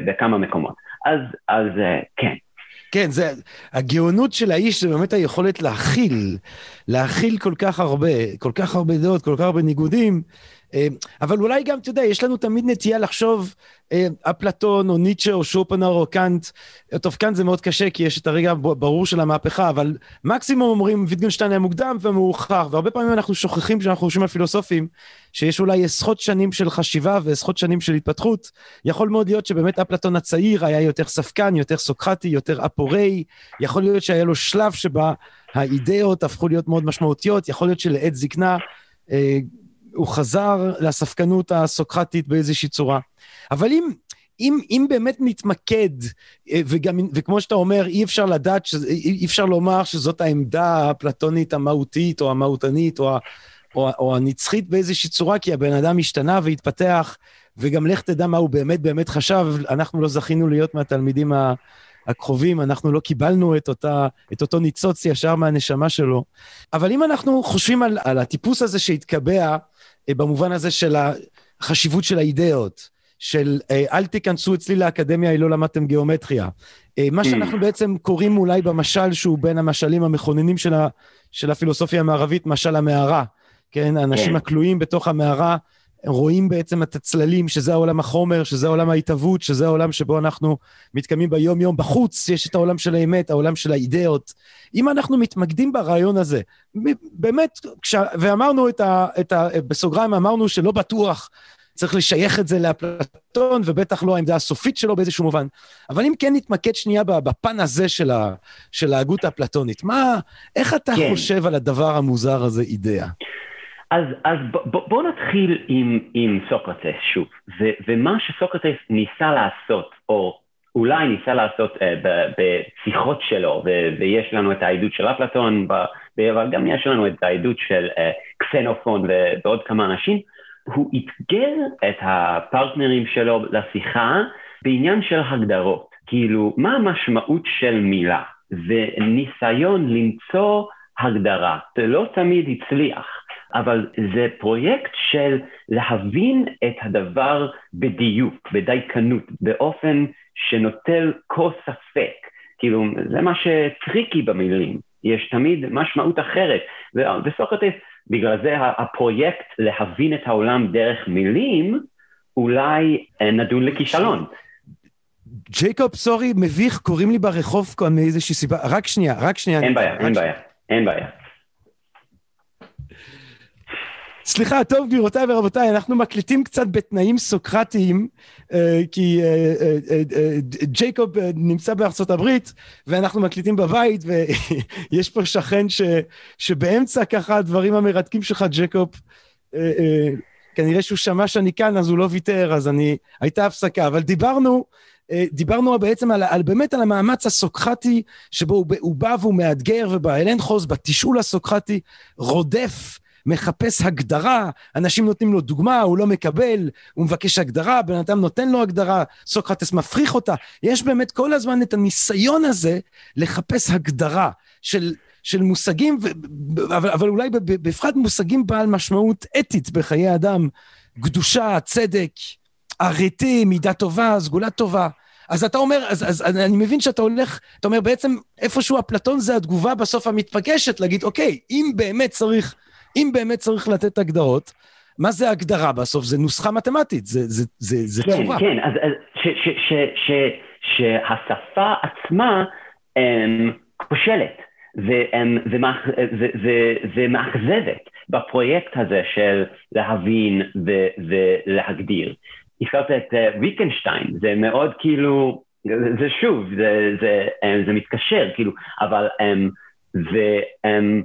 בכמה מקומות. אז, אז אה, כן. כן, זה, הגאונות של האיש זה באמת היכולת להכיל, להכיל כל כך הרבה, כל כך הרבה דעות, כל כך הרבה ניגודים, אבל אולי גם, אתה יודע, יש לנו תמיד נטייה לחשוב אה, אפלטון או ניטשה או שופנר או קאנט, טוב, קאנט זה מאוד קשה כי יש את הרגע הברור של המהפכה, אבל מקסימום אומרים ויטגנשטיין היה מוקדם ומאוחר, והרבה פעמים אנחנו שוכחים כשאנחנו חושבים על פילוסופים, שיש אולי עשרות שנים של חשיבה ועשרות שנים של התפתחות. יכול מאוד להיות שבאמת אפלטון הצעיר היה יותר ספקן, יותר סוקרטי, יותר אפורי, יכול להיות שהיה לו שלב שבה האידאות הפכו להיות מאוד משמעותיות, יכול להיות שלעת זקנה, אה, הוא חזר לספקנות הסוקרטית באיזושהי צורה. אבל אם, אם, אם באמת נתמקד, אה, וגם, וכמו שאתה אומר, אי אפשר לדעת, ש, אי אפשר לומר שזאת העמדה הפלטונית המהותית או המהותנית או, או, או הנצחית באיזושהי צורה, כי הבן אדם השתנה והתפתח, וגם לך תדע מה הוא באמת באמת חשב, אנחנו לא זכינו להיות מהתלמידים ה... הקרובים, אנחנו לא קיבלנו את, אותה, את אותו ניצוץ ישר מהנשמה שלו. אבל אם אנחנו חושבים על, על הטיפוס הזה שהתקבע, במובן הזה של החשיבות של האידאות, של אה, אל תיכנסו אצלי לאקדמיה, אם לא למדתם גיאומטריה. אה, מה mm. שאנחנו בעצם קוראים אולי במשל שהוא בין המשלים המכוננים של, ה, של הפילוסופיה המערבית, משל המערה. כן, האנשים כן. הכלואים בתוך המערה רואים בעצם את הצללים, שזה העולם החומר, שזה העולם ההתהוות, שזה העולם שבו אנחנו מתקיימים ביום-יום. בחוץ יש את העולם של האמת, העולם של האידאות. אם אנחנו מתמקדים ברעיון הזה, באמת, כש... ואמרנו את ה... את ה... בסוגריים אמרנו שלא בטוח צריך לשייך את זה לאפלטון, ובטח לא העמדה הסופית שלו באיזשהו מובן. אבל אם כן נתמקד שנייה בפן הזה של, ה, של ההגות האפלטונית, מה, איך אתה כן. חושב על הדבר המוזר הזה, אידאה? אז, אז בואו בוא נתחיל עם, עם סוקרטס שוב, ו, ומה שסוקרטס ניסה לעשות, או אולי ניסה לעשות uh, בשיחות שלו, ו, ויש לנו את העדות של אפלטון, אבל גם יש לנו את העדות של uh, קסנופון ועוד כמה אנשים, הוא אתגר את הפרטנרים שלו לשיחה בעניין של הגדרות. כאילו, מה המשמעות של מילה? וניסיון למצוא הגדרה. זה לא תמיד הצליח, אבל זה פרויקט של להבין את הדבר בדיוק, בדייקנות, באופן שנוטל כל ספק. כאילו, זה מה שטריקי במילים. יש תמיד משמעות אחרת. וסוקרטס, בגלל זה הפרויקט להבין את העולם דרך מילים, אולי אה, נדון לכישלון. ג'ייקוב, סורי, מביך, קוראים לי ברחוב כאן מאיזושהי סיבה. רק שנייה, רק שנייה. אין בעיה, אין בעיה, אין בעיה. סליחה, טוב, גבירותיי ורבותיי, אנחנו מקליטים קצת בתנאים סוקרטיים, אה, כי אה, אה, ג'ייקוב נמצא בארצות הברית, ואנחנו מקליטים בבית, ויש פה שכן ש, שבאמצע ככה הדברים המרתקים שלך, ג'ייקוב, כנראה שהוא שמע שאני כאן, אז הוא לא ויתר, אז אני... הייתה הפסקה. אבל דיברנו, דיברנו בעצם על, על באמת על המאמץ הסוקרטי, שבו הוא, הוא בא והוא מאתגר, ובהלנדחוס, בתשאול הסוקרטי, רודף מחפש הגדרה, אנשים נותנים לו דוגמה, הוא לא מקבל, הוא מבקש הגדרה, בן אדם נותן לו הגדרה, סוקרטס מפריך אותה. יש באמת כל הזמן את הניסיון הזה לחפש הגדרה של, של מושגים, אבל, אבל אולי בפרט מושגים בעל משמעות אתית בחיי אדם, קדושה, צדק, אריתי, מידה טובה, סגולה טובה. אז אתה אומר, אז, אז אני מבין שאתה הולך, אתה אומר בעצם איפשהו אפלטון זה התגובה בסוף המתפגשת, להגיד, אוקיי, אם באמת צריך אם באמת צריך לתת הגדרות, מה זה הגדרה בסוף? זה נוסחה מתמטית, זה, זה, זה, זה כן, צורה. כן, אז, אז ש, ש, ש, ש, שהשפה עצמה um, כושלת ומאכזבת בפרויקט הזה של להבין ו, ולהגדיר. הזכרת את uh, ויקנשטיין, זה מאוד כאילו, זה שוב, זה, זה, um, זה מתקשר, כאילו, אבל, um, ו, um,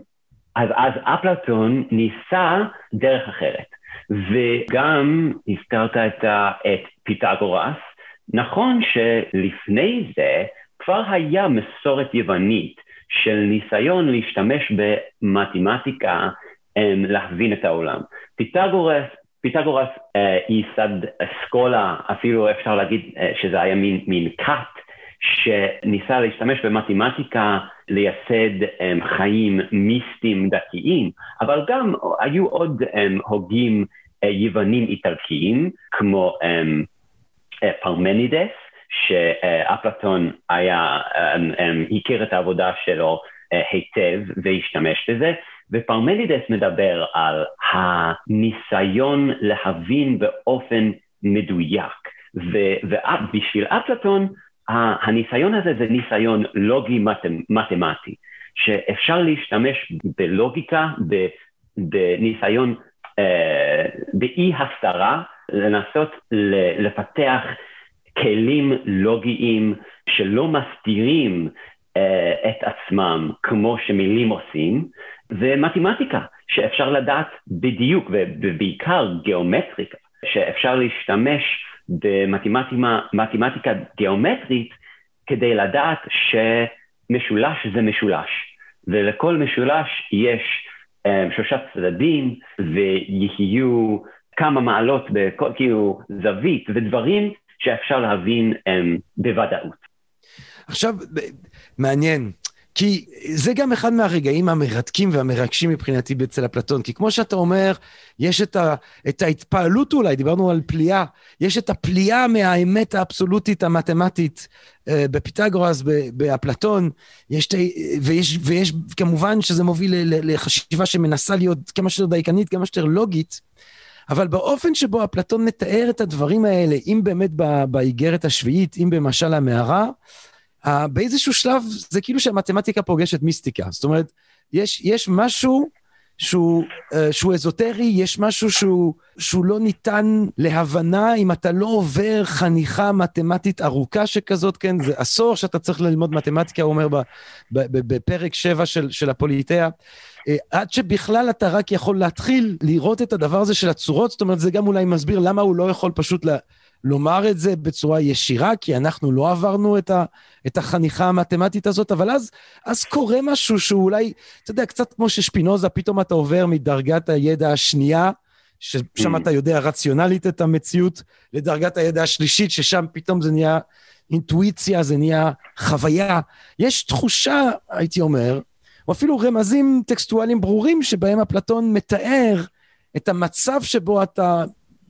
אז, אז אפלטון ניסה דרך אחרת. וגם הזכרת את, את פיתגורס, נכון שלפני זה כבר היה מסורת יוונית של ניסיון להשתמש במתמטיקה um, להבין את העולם. פיתגורס, פיתגורס uh, ייסד אסכולה, אפילו אפשר להגיד uh, שזה היה מין כת שניסה להשתמש במתמטיקה לייסד um, חיים מיסטיים דתיים, אבל גם היו עוד um, הוגים uh, יוונים איטלקיים, כמו um, uh, פרמנידס, שאפלטון היה, um, um, הכיר את העבודה שלו uh, היטב והשתמש בזה, ופרמנידס מדבר על הניסיון להבין באופן מדויק. ובשביל אפלטון, הניסיון הזה זה ניסיון לוגי מתמטי, שאפשר להשתמש בלוגיקה, בניסיון, אה, באי הסתרה, לנסות לפתח כלים לוגיים שלא מסתירים אה, את עצמם כמו שמילים עושים, ומתמטיקה, שאפשר לדעת בדיוק, ובעיקר גיאומטריקה, שאפשר להשתמש במתמטיקה גיאומטרית כדי לדעת שמשולש זה משולש, ולכל משולש יש um, שלושה צדדים ויהיו כמה מעלות בכל כאילו זווית ודברים שאפשר להבין um, בוודאות. עכשיו, מעניין. כי זה גם אחד מהרגעים המרתקים והמרגשים מבחינתי אצל אפלטון, כי כמו שאתה אומר, יש את, ה, את ההתפעלות אולי, דיברנו על פליאה, יש את הפליאה מהאמת האבסולוטית המתמטית אה, בפיתגורס, באפלטון, יש, ויש, ויש כמובן שזה מוביל לחשיבה שמנסה להיות כמה שיותר דייקנית, כמה שיותר לוגית, אבל באופן שבו אפלטון מתאר את הדברים האלה, אם באמת באיגרת השביעית, אם במשל המערה, באיזשהו שלב זה כאילו שהמתמטיקה פוגשת מיסטיקה. זאת אומרת, יש, יש משהו שהוא, uh, שהוא אזוטרי, יש משהו שהוא, שהוא לא ניתן להבנה אם אתה לא עובר חניכה מתמטית ארוכה שכזאת, כן, זה עשור שאתה צריך ללמוד מתמטיקה, הוא אומר בפרק 7 של, של הפוליטאה. אה, עד שבכלל אתה רק יכול להתחיל לראות את הדבר הזה של הצורות, זאת אומרת, זה גם אולי מסביר למה הוא לא יכול פשוט ל... לומר את זה בצורה ישירה, כי אנחנו לא עברנו את, ה, את החניכה המתמטית הזאת, אבל אז, אז קורה משהו שאולי, אתה יודע, קצת כמו ששפינוזה, פתאום אתה עובר מדרגת הידע השנייה, ששם אתה יודע רציונלית את המציאות, לדרגת הידע השלישית, ששם פתאום זה נהיה אינטואיציה, זה נהיה חוויה. יש תחושה, הייתי אומר, או אפילו רמזים טקסטואליים ברורים שבהם אפלטון מתאר את המצב שבו אתה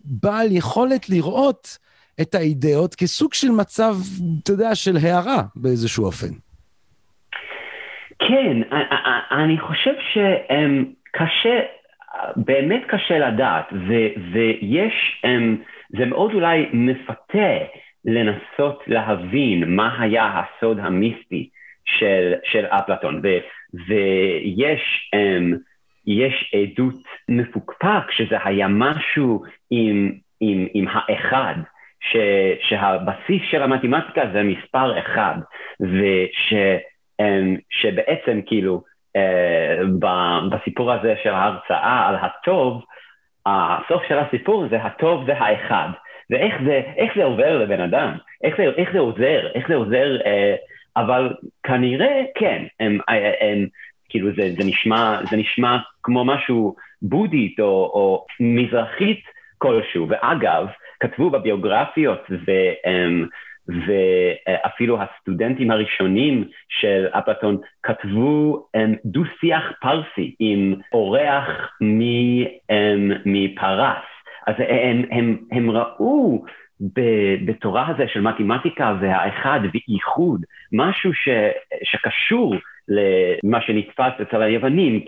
בעל יכולת לראות את האידאות כסוג של מצב, אתה יודע, של הערה באיזשהו אופן. כן, אני חושב שקשה, באמת קשה לדעת, ויש, זה מאוד אולי מפתה לנסות להבין מה היה הסוד המיסטי של, של אפלטון, ו, ויש יש עדות מפוקפק שזה היה משהו עם, עם, עם האחד, ש, שהבסיס של המתמטיקה זה מספר אחד, ושבעצם כאילו אה, בסיפור הזה של ההרצאה על הטוב, הסוף של הסיפור זה הטוב זה האחד. ואיך זה, זה עובר לבן אדם, איך זה, איך זה עוזר, איך זה עוזר, אה, אבל כנראה כן, הם, הם, הם, כאילו זה, זה, נשמע, זה נשמע כמו משהו בודית או, או מזרחית כלשהו, ואגב, כתבו בביוגרפיות ו, אמ, ואפילו הסטודנטים הראשונים של אפלטון כתבו אמ, דו-שיח פרסי עם אורח אמ, מפרס. אז הם, הם, הם ראו בתורה הזה של מתמטיקה והאחד ואיחוד, משהו ש, שקשור למה שנתפס אצל היוונים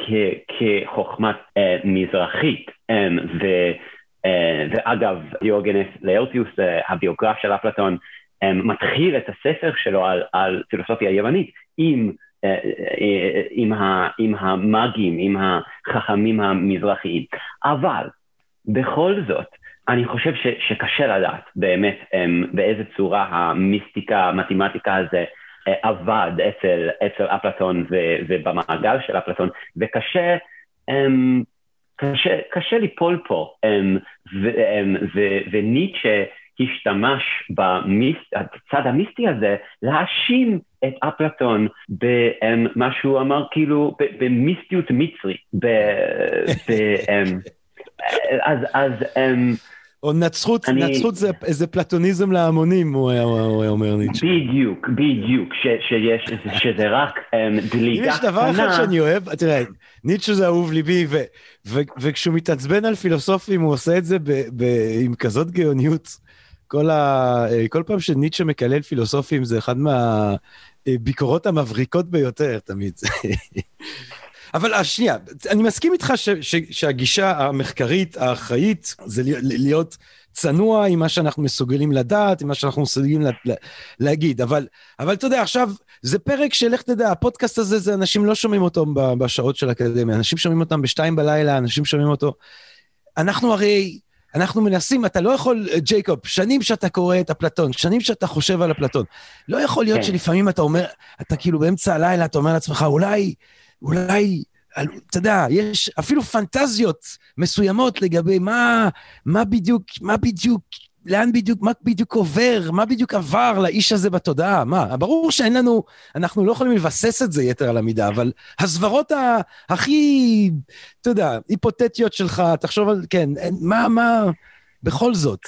כחוכמת אה, מזרחית. אה, ו, אה, ואגב, דיוגנס לארטיוס, אה, הביוגרף של אפלטון, אה, מתחיל את הספר שלו על, על פילוסופיה יוונית עם, אה, אה, עם, ה, עם המאגים, עם החכמים המזרחיים. אבל בכל זאת, אני חושב ש, שקשה לדעת באמת באיזה צורה המיסטיקה, המתמטיקה הזה אה, עבד אצל, אצל אפלטון ו, ובמעגל של אפלטון, וקשה קשה, קשה ליפול פה, ו, ו, וניטשה השתמש בצד המיסטי הזה להאשים את אפלטון במה שהוא אמר כאילו במיסטיות מצרי. ב, ב, אז, אז um, או נצחות, אני... נצחות זה איזה פלטוניזם להמונים, הוא היה, הוא היה אומר ניטשה. בדיוק, בדיוק, ש, שיש, שזה רק um, דליגה קטנה. יש דבר אחד שאני אוהב, תראה, ניטשה זה אהוב ליבי, ו, ו, וכשהוא מתעצבן על פילוסופים, הוא עושה את זה ב, ב, עם כזאת גאוניות. כל, ה, כל פעם שניטשה מקלל פילוסופים, זה אחד מהביקורות המבריקות ביותר תמיד. אבל אה, שנייה, אני מסכים איתך ש, ש, שהגישה המחקרית, האחראית, זה להיות צנוע עם מה שאנחנו מסוגלים לדעת, עם מה שאנחנו מסוגלים לה, לה, להגיד. אבל, אבל אתה יודע, עכשיו, זה פרק של, איך תדע, הפודקאסט הזה, זה אנשים לא שומעים אותו בשעות של האקדמיה, אנשים שומעים אותם בשתיים בלילה, אנשים שומעים אותו. אנחנו הרי, אנחנו מנסים, אתה לא יכול, ג'ייקוב, שנים שאתה קורא את אפלטון, שנים שאתה חושב על אפלטון. לא יכול להיות כן. שלפעמים אתה אומר, אתה כאילו באמצע הלילה, אתה אומר לעצמך, אולי... אולי, אתה יודע, יש אפילו פנטזיות מסוימות לגבי מה, מה בדיוק, מה בדיוק, לאן בדיוק, מה בדיוק עובר, מה בדיוק עבר לאיש הזה בתודעה, מה? ברור שאין לנו, אנחנו לא יכולים לבסס את זה יתר על המידה, אבל הסברות הכי, אתה יודע, היפותטיות שלך, תחשוב על, כן, מה, מה, בכל זאת.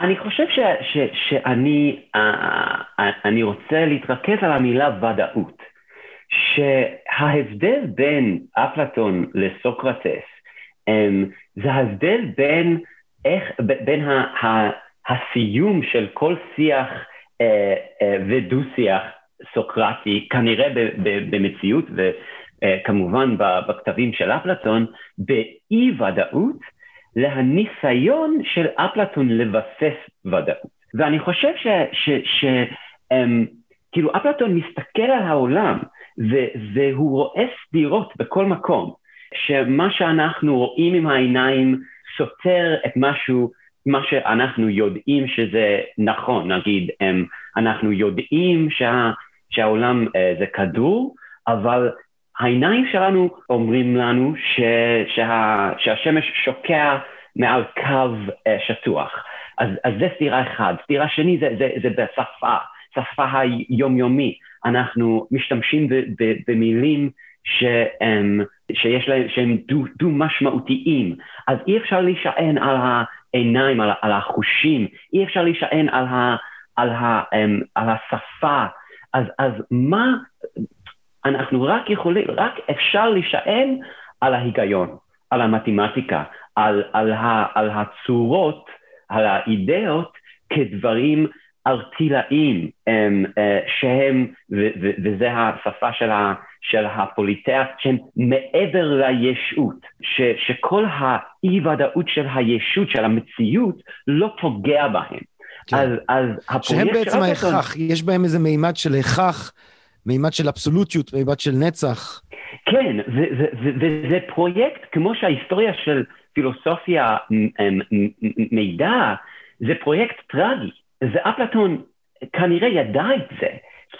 אני חושב ש, ש, שאני אני רוצה להתרכז על המילה ודאות. שההבדל בין אפלטון לסוקרטס um, זה ההבדל בין, איך, בין ה, ה, הסיום של כל שיח uh, uh, ודו-שיח סוקרטי, כנראה ב, ב, במציאות וכמובן uh, בכתבים של אפלטון, באי ודאות להניסיון של אפלטון לבסס ודאות. ואני חושב ש... ש, um, כאילו אפלטון מסתכל על העולם ו- והוא רואה סתירות בכל מקום. שמה שאנחנו רואים עם העיניים סותר את משהו, מה שאנחנו יודעים שזה נכון, נגיד, אנחנו יודעים שה, שהעולם זה כדור, אבל העיניים שלנו אומרים לנו ש, שה, שהשמש שוקע מעל קו שטוח. אז, אז זה סתירה אחת. סתירה שני זה, זה, זה בשפה, שפה היומיומי. אנחנו משתמשים במילים שהם, שיש להם, שהם דו-משמעותיים. דו אז אי אפשר להישען על העיניים, על, על החושים, אי אפשר להישען על, ה, על, ה, על השפה. אז, אז מה, אנחנו רק יכולים, רק אפשר להישען על ההיגיון, על המתמטיקה, על, על, ה, על הצורות, על האידאות כדברים ארטילאיים הם, אה, שהם, וזה השפה של, ה, של הפוליטאה, שהם מעבר לישות, ש, שכל האי-ודאות של הישות, של המציאות, לא פוגע בהם. כן. אז, אז הפרויקט שהם בעצם ההכרח, יש בהם איזה מימד של הכרח, מימד של אבסולוטיות, מימד של נצח. כן, וזה פרויקט, כמו שההיסטוריה של פילוסופיה מידע, זה פרויקט טרגי. ואפלטון כנראה ידע את זה,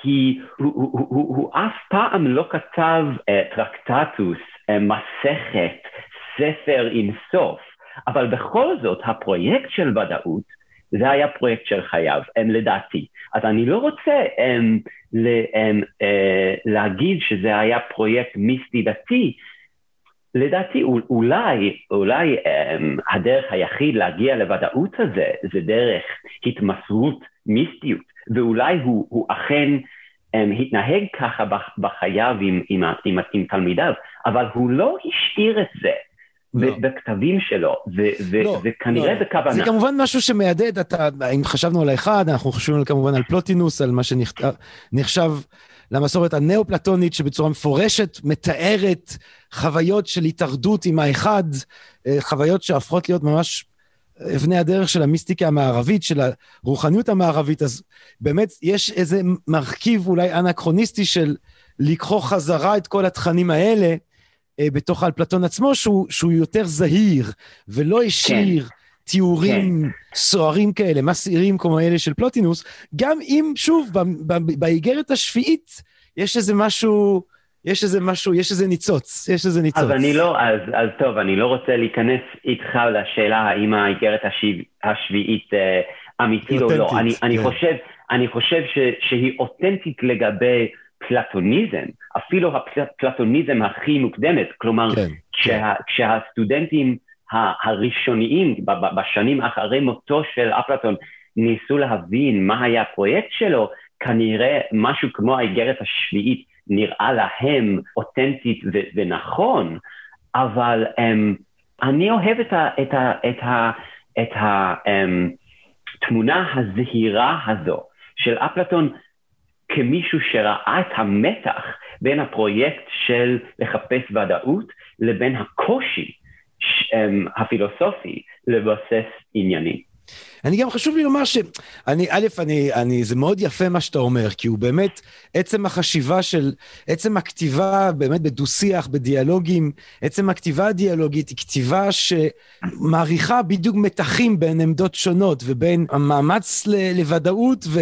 כי הוא, הוא, הוא, הוא אף פעם לא כתב uh, טרקטטוס, uh, מסכת, ספר עם סוף, אבל בכל זאת הפרויקט של ודאות זה היה פרויקט של חייו, um, לדעתי. אז אני לא רוצה um, ל, um, uh, להגיד שזה היה פרויקט מיסטי דתי, לדעתי אולי, אולי um, הדרך היחיד להגיע לוודאות הזה זה דרך התמסרות מיסטיות, ואולי הוא, הוא אכן um, התנהג ככה בחייו עם, עם, עם, עם תלמידיו, אבל הוא לא השאיר את זה. לא. בכתבים שלו, לא, וכנראה לא. בכוונה. זה כמובן משהו שמהדהד, אתה, אם חשבנו על האחד, אנחנו חושבים כמובן על פלוטינוס, על מה שנחשב למסורת הנאו-פלטונית, שבצורה מפורשת מתארת חוויות של התאחדות עם האחד, אה, חוויות שהפכות להיות ממש אבני הדרך של המיסטיקה המערבית, של הרוחניות המערבית, אז באמת יש איזה מרכיב אולי אנכרוניסטי של לקחו חזרה את כל התכנים האלה אה, בתוך האלפלטון עצמו, שהוא, שהוא יותר זהיר ולא השאיר כן. תיאורים כן. סוערים כאלה, מסעירים כמו אלה של פלוטינוס, גם אם, שוב, באיגרת השביעית יש איזה משהו... יש איזה משהו, יש איזה ניצוץ, יש איזה ניצוץ. אז אני לא, אז, אז טוב, אני לא רוצה להיכנס איתך לשאלה האם האיגרת השב, השביעית אה, אמיתית או לא. אני, אני, כן. חושב, אני חושב ש, שהיא אותנטית לגבי פלטוניזם, אפילו הפלטוניזם הכי מוקדמת, כלומר, כן, כשה, כן. כשהסטודנטים הראשוניים בשנים אחרי מותו של אפלטון ניסו להבין מה היה הפרויקט שלו, כנראה משהו כמו האיגרת השביעית נראה להם אותנטית ו- ונכון, אבל um, אני אוהב את, ה- את, ה- את, ה- את התמונה um, הזהירה הזו של אפלטון כמישהו שראה את המתח בין הפרויקט של לחפש ודאות לבין הקושי הפילוסופי לבסס עניינים. אני גם חשוב לי לומר שאני, א', אני, אני, זה מאוד יפה מה שאתה אומר, כי הוא באמת, עצם החשיבה של, עצם הכתיבה באמת בדו-שיח, בדיאלוגים, עצם הכתיבה הדיאלוגית היא כתיבה שמעריכה בדיוק מתחים בין עמדות שונות ובין המאמץ לוודאות ו...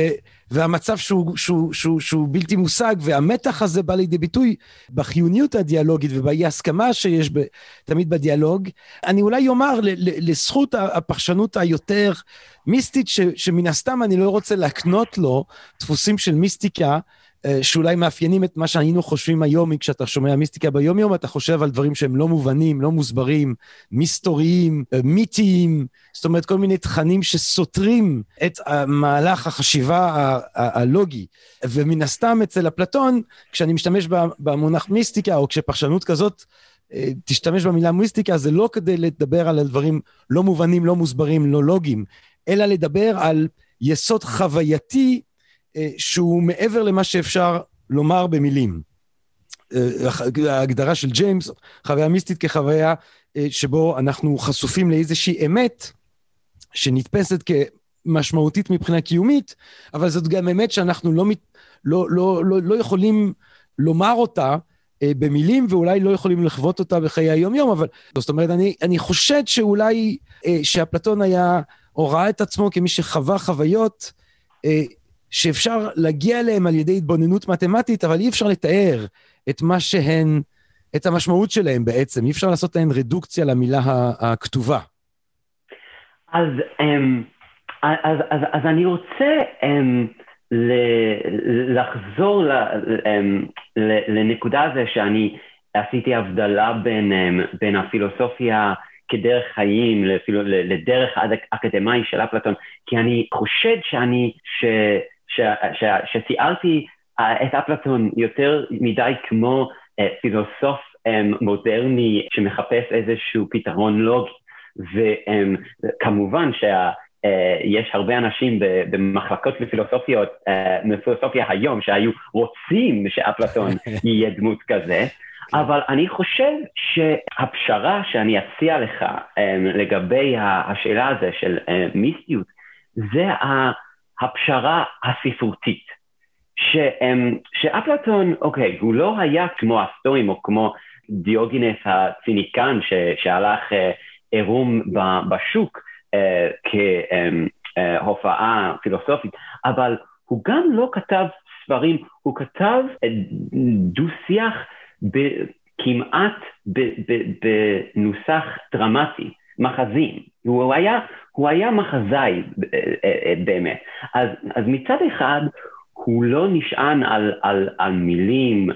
והמצב שהוא, שהוא, שהוא, שהוא בלתי מושג, והמתח הזה בא לידי ביטוי בחיוניות הדיאלוגית ובאי הסכמה שיש ב, תמיד בדיאלוג. אני אולי אומר לזכות הפרשנות היותר מיסטית, ש, שמן הסתם אני לא רוצה להקנות לו דפוסים של מיסטיקה, שאולי מאפיינים את מה שהיינו חושבים היום, כשאתה שומע מיסטיקה ביום-יום, אתה חושב על דברים שהם לא מובנים, לא מוסברים, מסתוריים, אה, מיתיים, זאת אומרת, כל מיני תכנים שסותרים את מהלך החשיבה הלוגי. ומן הסתם אצל אפלטון, כשאני משתמש במונח מיסטיקה, או כשפרשנות כזאת אה, תשתמש במילה מיסטיקה, זה לא כדי לדבר על הדברים לא מובנים, לא מוסברים, לא לוגיים, אלא לדבר על יסוד חווייתי אה, שהוא מעבר למה שאפשר לומר במילים. אה, ההגדרה של ג'יימס, חוויה מיסטית כחוויה אה, שבו אנחנו חשופים לאיזושהי אמת שנתפסת כמשמעותית מבחינה קיומית, אבל זאת גם אמת שאנחנו לא, לא, לא, לא, לא יכולים לומר אותה אה, במילים ואולי לא יכולים לחוות אותה בחיי היום-יום, אבל זאת אומרת, אני, אני חושד שאולי, אה, שאפלטון היה, או ראה את עצמו כמי שחווה חוויות אה, שאפשר להגיע אליהן על ידי התבוננות מתמטית, אבל אי אפשר לתאר את מה שהן, את המשמעות שלהן בעצם, אי אפשר לעשות להן רדוקציה למילה הכתובה. אז, אמ, אז, אז, אז אני רוצה אמ, לחזור אמ, לנקודה הזו שאני עשיתי הבדלה בין, בין הפילוסופיה כדרך חיים לדרך אקדמאי של אפלטון, כי אני חושד שאני, ש, שתיארתי אה, את אפלטון יותר מדי כמו אה, פילוסוף מודרני שמחפש איזשהו פתרון לוגי. וכמובן שיש הרבה אנשים במחלקות לפילוסופיות, מפילוסופיה היום, שהיו רוצים שאפלטון יהיה דמות כזה, אבל אני חושב שהפשרה שאני אציע לך לגבי השאלה הזו של מיסטיות, זה הפשרה הספרותית. שאפלטון, אוקיי, הוא לא היה כמו הסטואים או כמו דיוגינס הציניקן ש, שהלך עירום בשוק אה, כהופעה פילוסופית, אבל הוא גם לא כתב ספרים, הוא כתב אה, דו-שיח כמעט בנוסח דרמטי, מחזים. הוא היה, הוא היה מחזאי אה, באמת. אז, אז מצד אחד, הוא לא נשען על, על, על מילים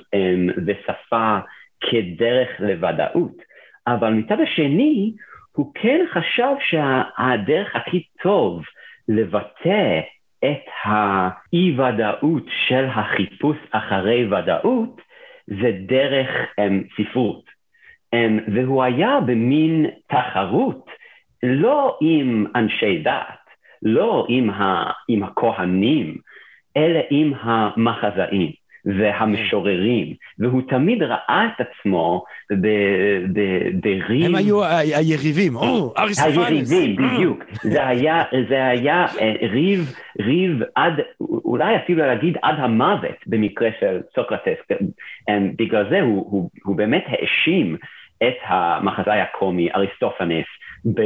ושפה כדרך לוודאות, אבל מצד השני, הוא כן חשב שהדרך הכי טוב לבטא את האי-ודאות של החיפוש אחרי ודאות זה דרך um, ספרות. Um, והוא היה במין תחרות לא עם אנשי דת, לא עם, ה, עם הכהנים, אלא עם המחזאים. והמשוררים, והוא תמיד ראה את עצמו בריב... הם היו היריבים, או, אריסטופנס. היריבים, אה. בדיוק. זה היה, זה היה אה, ריב, ריב עד, אולי אפילו להגיד עד המוות במקרה של סוקרטס. אה, בגלל זה הוא, הוא, הוא באמת האשים את המחזאי הקומי אריסטופנס ב...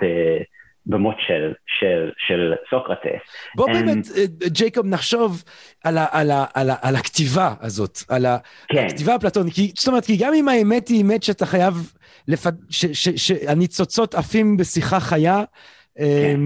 ב במות של, של, של סוקרטס. בוא um, באמת, אה, ג'ייקוב, נחשוב על, ה, על, ה, על, ה, על הכתיבה הזאת, על כן. הכתיבה הפלטונית. זאת אומרת, כי גם אם האמת היא אמת שאתה חייב, לפ... שהניצוצות עפים בשיחה חיה, כן.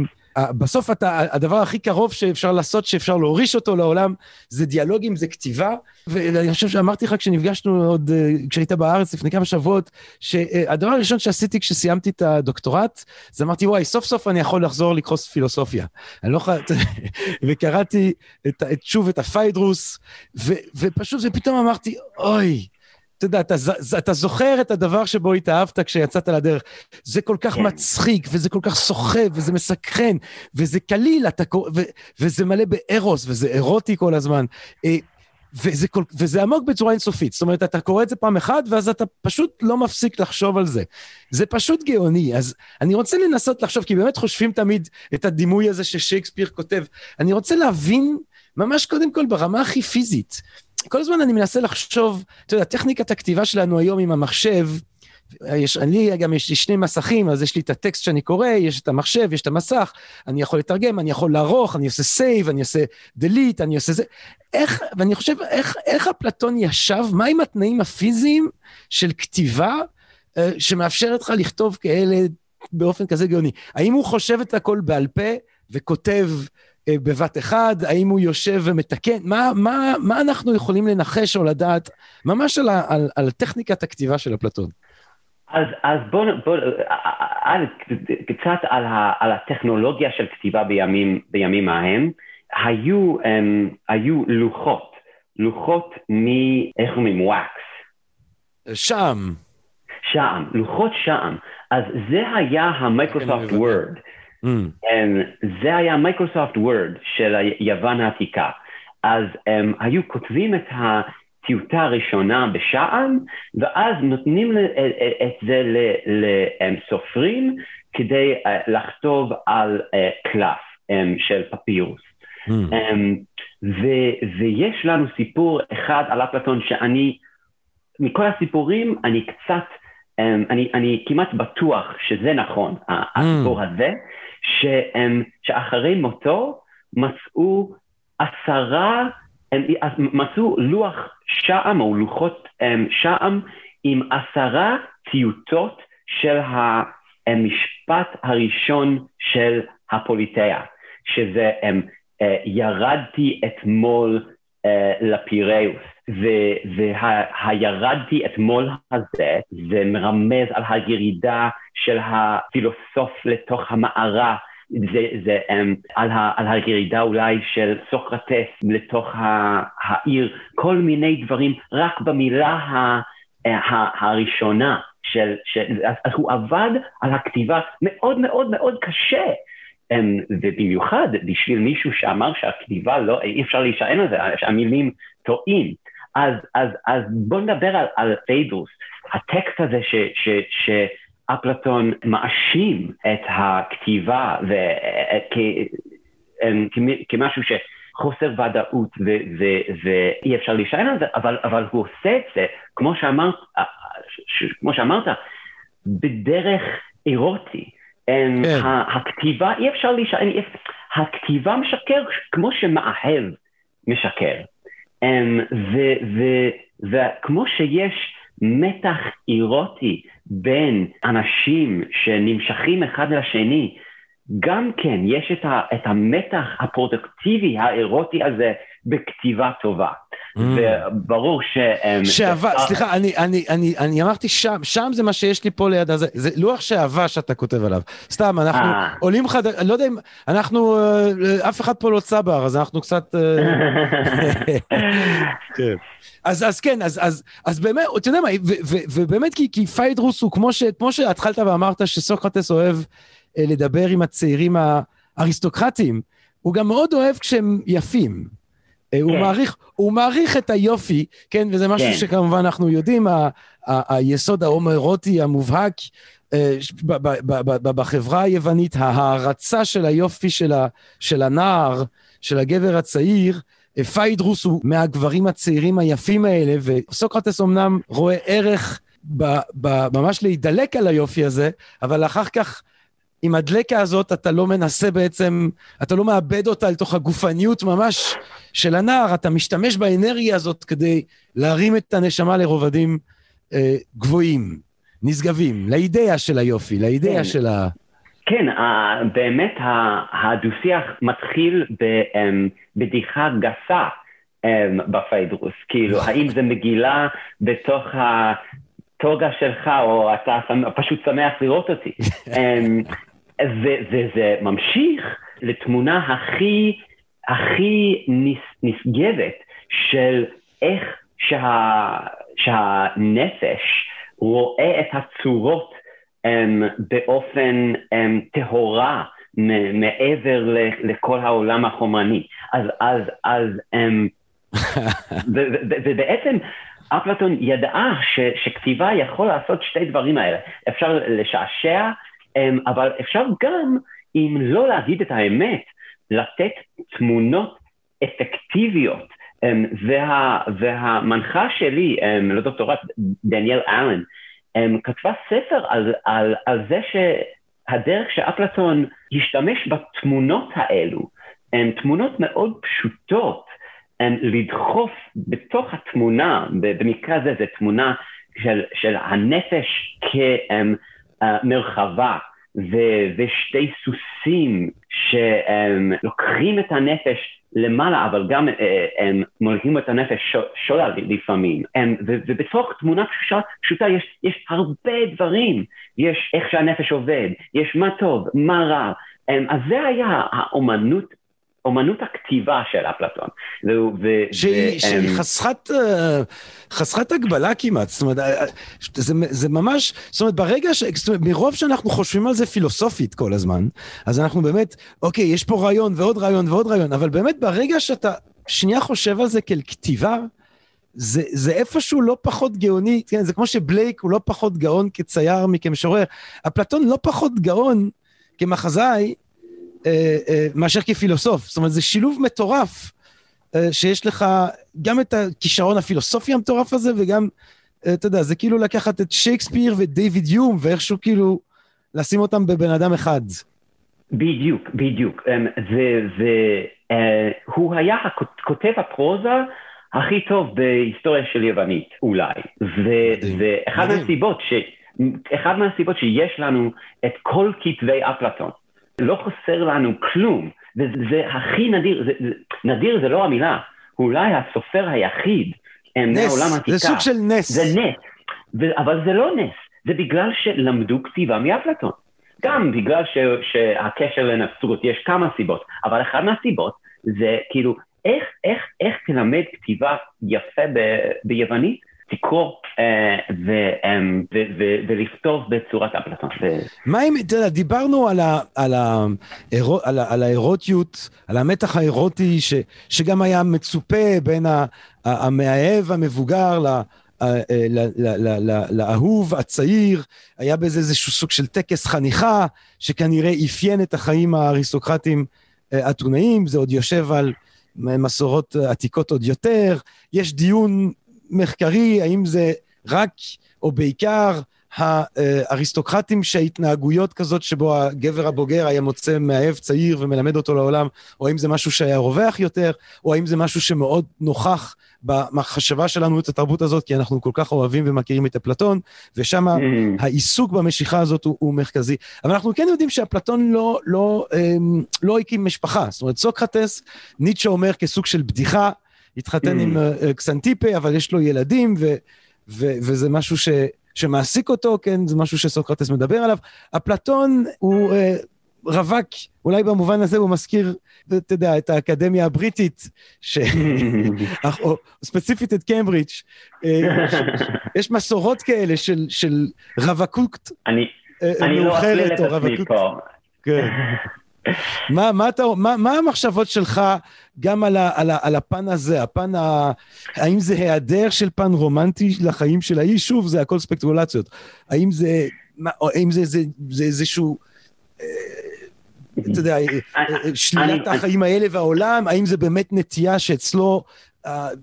בסוף אתה, הדבר הכי קרוב שאפשר לעשות, שאפשר להוריש אותו לעולם, זה דיאלוגים, זה כתיבה. ואני חושב שאמרתי לך כשנפגשנו עוד, אה, כשהיית בארץ לפני כמה שבועות, שהדבר הראשון שעשיתי כשסיימתי את הדוקטורט, זה אמרתי, וואי, סוף סוף אני יכול לחזור לקרוא פילוסופיה. אני לא יכול... וקראתי את, את, שוב את הפיידרוס, ו, ופשוט, ופתאום אמרתי, אוי, אתה יודע, אתה, אתה זוכר את הדבר שבו התאהבת כשיצאת לדרך. זה כל כך כן. מצחיק, וזה כל כך סוחב, וזה מסקרן, וזה קליל, אתה, ו, וזה מלא בארוס, וזה אירוטי כל הזמן. אה, וזה, כל, וזה עמוק בצורה אינסופית. זאת אומרת, אתה קורא את זה פעם אחת, ואז אתה פשוט לא מפסיק לחשוב על זה. זה פשוט גאוני. אז אני רוצה לנסות לחשוב, כי באמת חושבים תמיד את הדימוי הזה ששייקספיר כותב. אני רוצה להבין, ממש קודם כל ברמה הכי פיזית. כל הזמן אני מנסה לחשוב, אתה יודע, טכניקת הכתיבה שלנו היום עם המחשב, יש, אני גם יש לי שני מסכים, אז יש לי את הטקסט שאני קורא, יש את המחשב, יש את המסך, אני יכול לתרגם, אני יכול לערוך, אני עושה save, אני עושה delete, אני עושה זה. איך, ואני חושב, איך, איך אפלטון ישב, מהם התנאים הפיזיים של כתיבה אה, שמאפשרת לך לכתוב כאלה באופן כזה גאוני? האם הוא חושב את הכל בעל פה וכותב בבת אחד? האם הוא יושב ומתקן? מה, מה, מה אנחנו יכולים לנחש או לדעת ממש על, על, על טכניקת הכתיבה של אפלטון? אז, אז בואו, בוא, בוא, קצת על, ה, על הטכנולוגיה של כתיבה בימים, בימים ההם. היו, um, היו לוחות, לוחות מ... איך אומרים? wax. שעם. שעם, לוחות שעם. אז זה היה ה Microsoft Word. Mm. Um, זה היה Microsoft Word של יוון העתיקה. אז um, היו כותבים את הטיוטה הראשונה בשעם, ואז נותנים את זה לסופרים כדי uh, לכתוב על uh, קלף um, של פפירוס. Mm. ו, ויש לנו סיפור אחד על אפלטון שאני מכל הסיפורים אני קצת, um, אני, אני כמעט בטוח שזה נכון, mm. הסיפור הזה, ש, um, שאחרי מותו מצאו עשרה, הם מצאו לוח שעם או לוחות um, שעם עם עשרה טיוטות של המשפט הראשון של הפוליטאה, שזה um, uh, ירדתי אתמול לפיראוס. והירדתי אתמול הזה, זה מרמז על הירידה של הפילוסוף לתוך המערה, זה, זה um, על, ה, על הירידה אולי של סוקרטס לתוך ה, העיר, כל מיני דברים, רק במילה ה, ה, הראשונה של, של אז, אז הוא עבד על הכתיבה מאוד מאוד מאוד קשה. Um, ובמיוחד בשביל מישהו שאמר שהכתיבה לא, אי אפשר להישען על זה, שהמילים טועים. אז, אז, אז בואו נדבר על, על פיידרוס, הטקסט הזה ש, ש, שאפלטון מאשים את הכתיבה ו, כ, כמשהו שחוסר ודאות ו, ו, ואי אפשר להישען על זה, אבל, אבל הוא עושה את זה, כמו שאמרת, כמו שאמרת בדרך אירוטי. כן. הכתיבה, אי אפשר להישען, הכתיבה משקר כמו שמאהב משקר. וכמו שיש מתח אירוטי בין אנשים שנמשכים אחד לשני, גם כן יש את, ה, את המתח הפרודוקטיבי האירוטי הזה בכתיבה טובה. Mm. וברור ש... שאהבה, סליחה, אני, אני, אני, אני אמרתי שם, שם זה מה שיש לי פה ליד הזה, זה לוח שאהבה שאתה כותב עליו. סתם, אנחנו 아. אה. עולים חד... אני לא יודע אם, אנחנו, אה, אף אחד פה לא צבר, אז אנחנו קצת... אה, כן. אז, אז כן, אז, אז, אז באמת, אתה יודע מה, ו, ו, ובאמת כי, כי פיידרוס הוא כמו, ש, כמו שהתחלת ואמרת שסוקרטס אוהב לדבר עם הצעירים האריסטוקרטים, הוא גם מאוד אוהב כשהם יפים. אה, הוא, כן. מעריך, הוא מעריך את היופי, כן, וזה משהו כן. שכמובן אנחנו יודעים, ה, ה, היסוד ההומרוטי המובהק אה, בחברה היוונית, ההערצה של היופי של, ה, של הנער, של הגבר הצעיר, אה, פיידרוס הוא מהגברים הצעירים היפים האלה, וסוקרטס אמנם רואה ערך ב, ב, ממש להידלק על היופי הזה, אבל אחר כך עם הדלקה הזאת אתה לא מנסה בעצם, אתה לא מאבד אותה לתוך הגופניות ממש של הנער, אתה משתמש באנרגיה הזאת כדי להרים את הנשמה לרובדים אה, גבוהים, נשגבים, לאידאה של היופי, לאידאה כן. של ה... כן, באמת הדו-שיח מתחיל אמ, בבדיחה גסה אמ, בפיידרוס, כאילו, האם זה מגילה בתוך הטוגה שלך, או אתה פשוט שמח לראות אותי. אמ, וזה ממשיך לתמונה הכי, הכי נשגבת של איך שה, שהנפש רואה את הצורות um, באופן um, טהורה מעבר לכל העולם החומרני. אז, אז, אז, um, ובעצם אפלטון ידעה ש, שכתיבה יכול לעשות שתי דברים האלה. אפשר לשעשע אמ, אבל אפשר גם, אם לא להגיד את האמת, לתת תמונות אפקטיביות. אמ, וה, והמנחה שלי אמ, לדוקטורט, דניאל אלן, כתבה ספר על, על, על זה שהדרך שאפלטון השתמש בתמונות האלו, הן תמונות מאוד פשוטות, לדחוף בתוך התמונה, במקרה הזה זו תמונה של, של הנפש כמרחבה, ו- ושתי סוסים שלוקחים את הנפש למעלה, אבל גם אה, הם מוליכים את הנפש שולל לפעמים. ובתוך תמונה פשוטה, פשוטה יש, יש הרבה דברים. יש איך שהנפש עובד, יש מה טוב, מה רע. אז זה היה האומנות אומנות הכתיבה של אפלטון. שהיא, שהיא חסכת, אה, חסכת הגבלה כמעט, זאת אומרת, אה, זה, זה ממש, זאת אומרת, ברגע ש... זאת אומרת, מרוב שאנחנו חושבים על זה פילוסופית כל הזמן, אז אנחנו באמת, אוקיי, יש פה רעיון ועוד רעיון ועוד רעיון, אבל באמת ברגע שאתה שנייה חושב על זה כאל כתיבה, זה, זה איפשהו לא פחות גאוני, כן, זה כמו שבלייק הוא לא פחות גאון כצייר מכמשורר, אפלטון לא פחות גאון כמחזאי אה, אה, מאשר כפילוסוף. זאת אומרת, זה שילוב מטורף, אה, שיש לך גם את הכישרון הפילוסופי המטורף הזה, וגם אתה יודע, זה כאילו לקחת את שייקספיר ודייוויד יום, ואיכשהו כאילו לשים אותם בבן אדם אחד. בדיוק, בדיוק. והוא היה כותב הפרוזה הכי טוב בהיסטוריה של יוונית, אולי. ואחד מהסיבות ש... אחד מהסיבות שיש לנו את כל כתבי אפלטון. לא חסר לנו כלום, וזה הכי נדיר, זה, זה, נדיר זה לא המילה, הוא אולי הסופר היחיד נס, מעולם עתיקה. זה סוג של נס. זה נס, ו, אבל זה לא נס, זה בגלל שלמדו כתיבה מאפלטון. גם בגלל ש, שהקשר לנצרות, יש כמה סיבות, אבל אחת מהסיבות זה כאילו, איך, איך, איך תלמד כתיבה יפה ב, ביוונית? תקרוא אה, אמ, ולכתוב בצורת אפלטון. מה אם, אתה יודע, דיברנו על האירוטיות, על המתח האירוטי, שגם היה מצופה בין המאהב המבוגר אה, לאהוב הצעיר, היה בזה איזשהו סוג של טקס חניכה, שכנראה אפיין את החיים האריסטוקרטיים אה, אתונאיים, זה עוד יושב על מסורות עתיקות עוד יותר, יש דיון מחקרי, האם זה רק או בעיקר האריסטוקרטים שההתנהגויות כזאת שבו הגבר הבוגר היה מוצא מאהב צעיר ומלמד אותו לעולם, או האם זה משהו שהיה רווח יותר, או האם זה משהו שמאוד נוכח במחשבה שלנו את התרבות הזאת, כי אנחנו כל כך אוהבים ומכירים את אפלטון, ושם mm. העיסוק במשיכה הזאת הוא, הוא מרכזי. אבל אנחנו כן יודעים שאפלטון לא, לא, אמ, לא הקים משפחה. זאת אומרת, סוקרטס, ניטשה אומר כסוג של בדיחה, התחתן mm. עם uh, קסנטיפה, אבל יש לו ילדים, ו, ו, וזה משהו ש, שמעסיק אותו, כן, זה משהו שסוקרטס מדבר עליו. אפלטון הוא uh, רווק, אולי במובן הזה הוא מזכיר, אתה יודע, את האקדמיה הבריטית, ש... או ספציפית את קיימברידג', יש מסורות כאלה של, של רווקות מאוחרת, או רווקות... כן. מה, מה, אתה, מה, מה המחשבות שלך גם על, ה, על, ה, על הפן הזה, הפן ה... האם זה היעדר של פן רומנטי לחיים של האיש? שוב, זה הכל ספקטרולציות. האם זה, מה, האם זה, זה, זה איזשהו... אה, אתה יודע, אה, שלילת החיים האלה והעולם, האם זה באמת נטייה שאצלו,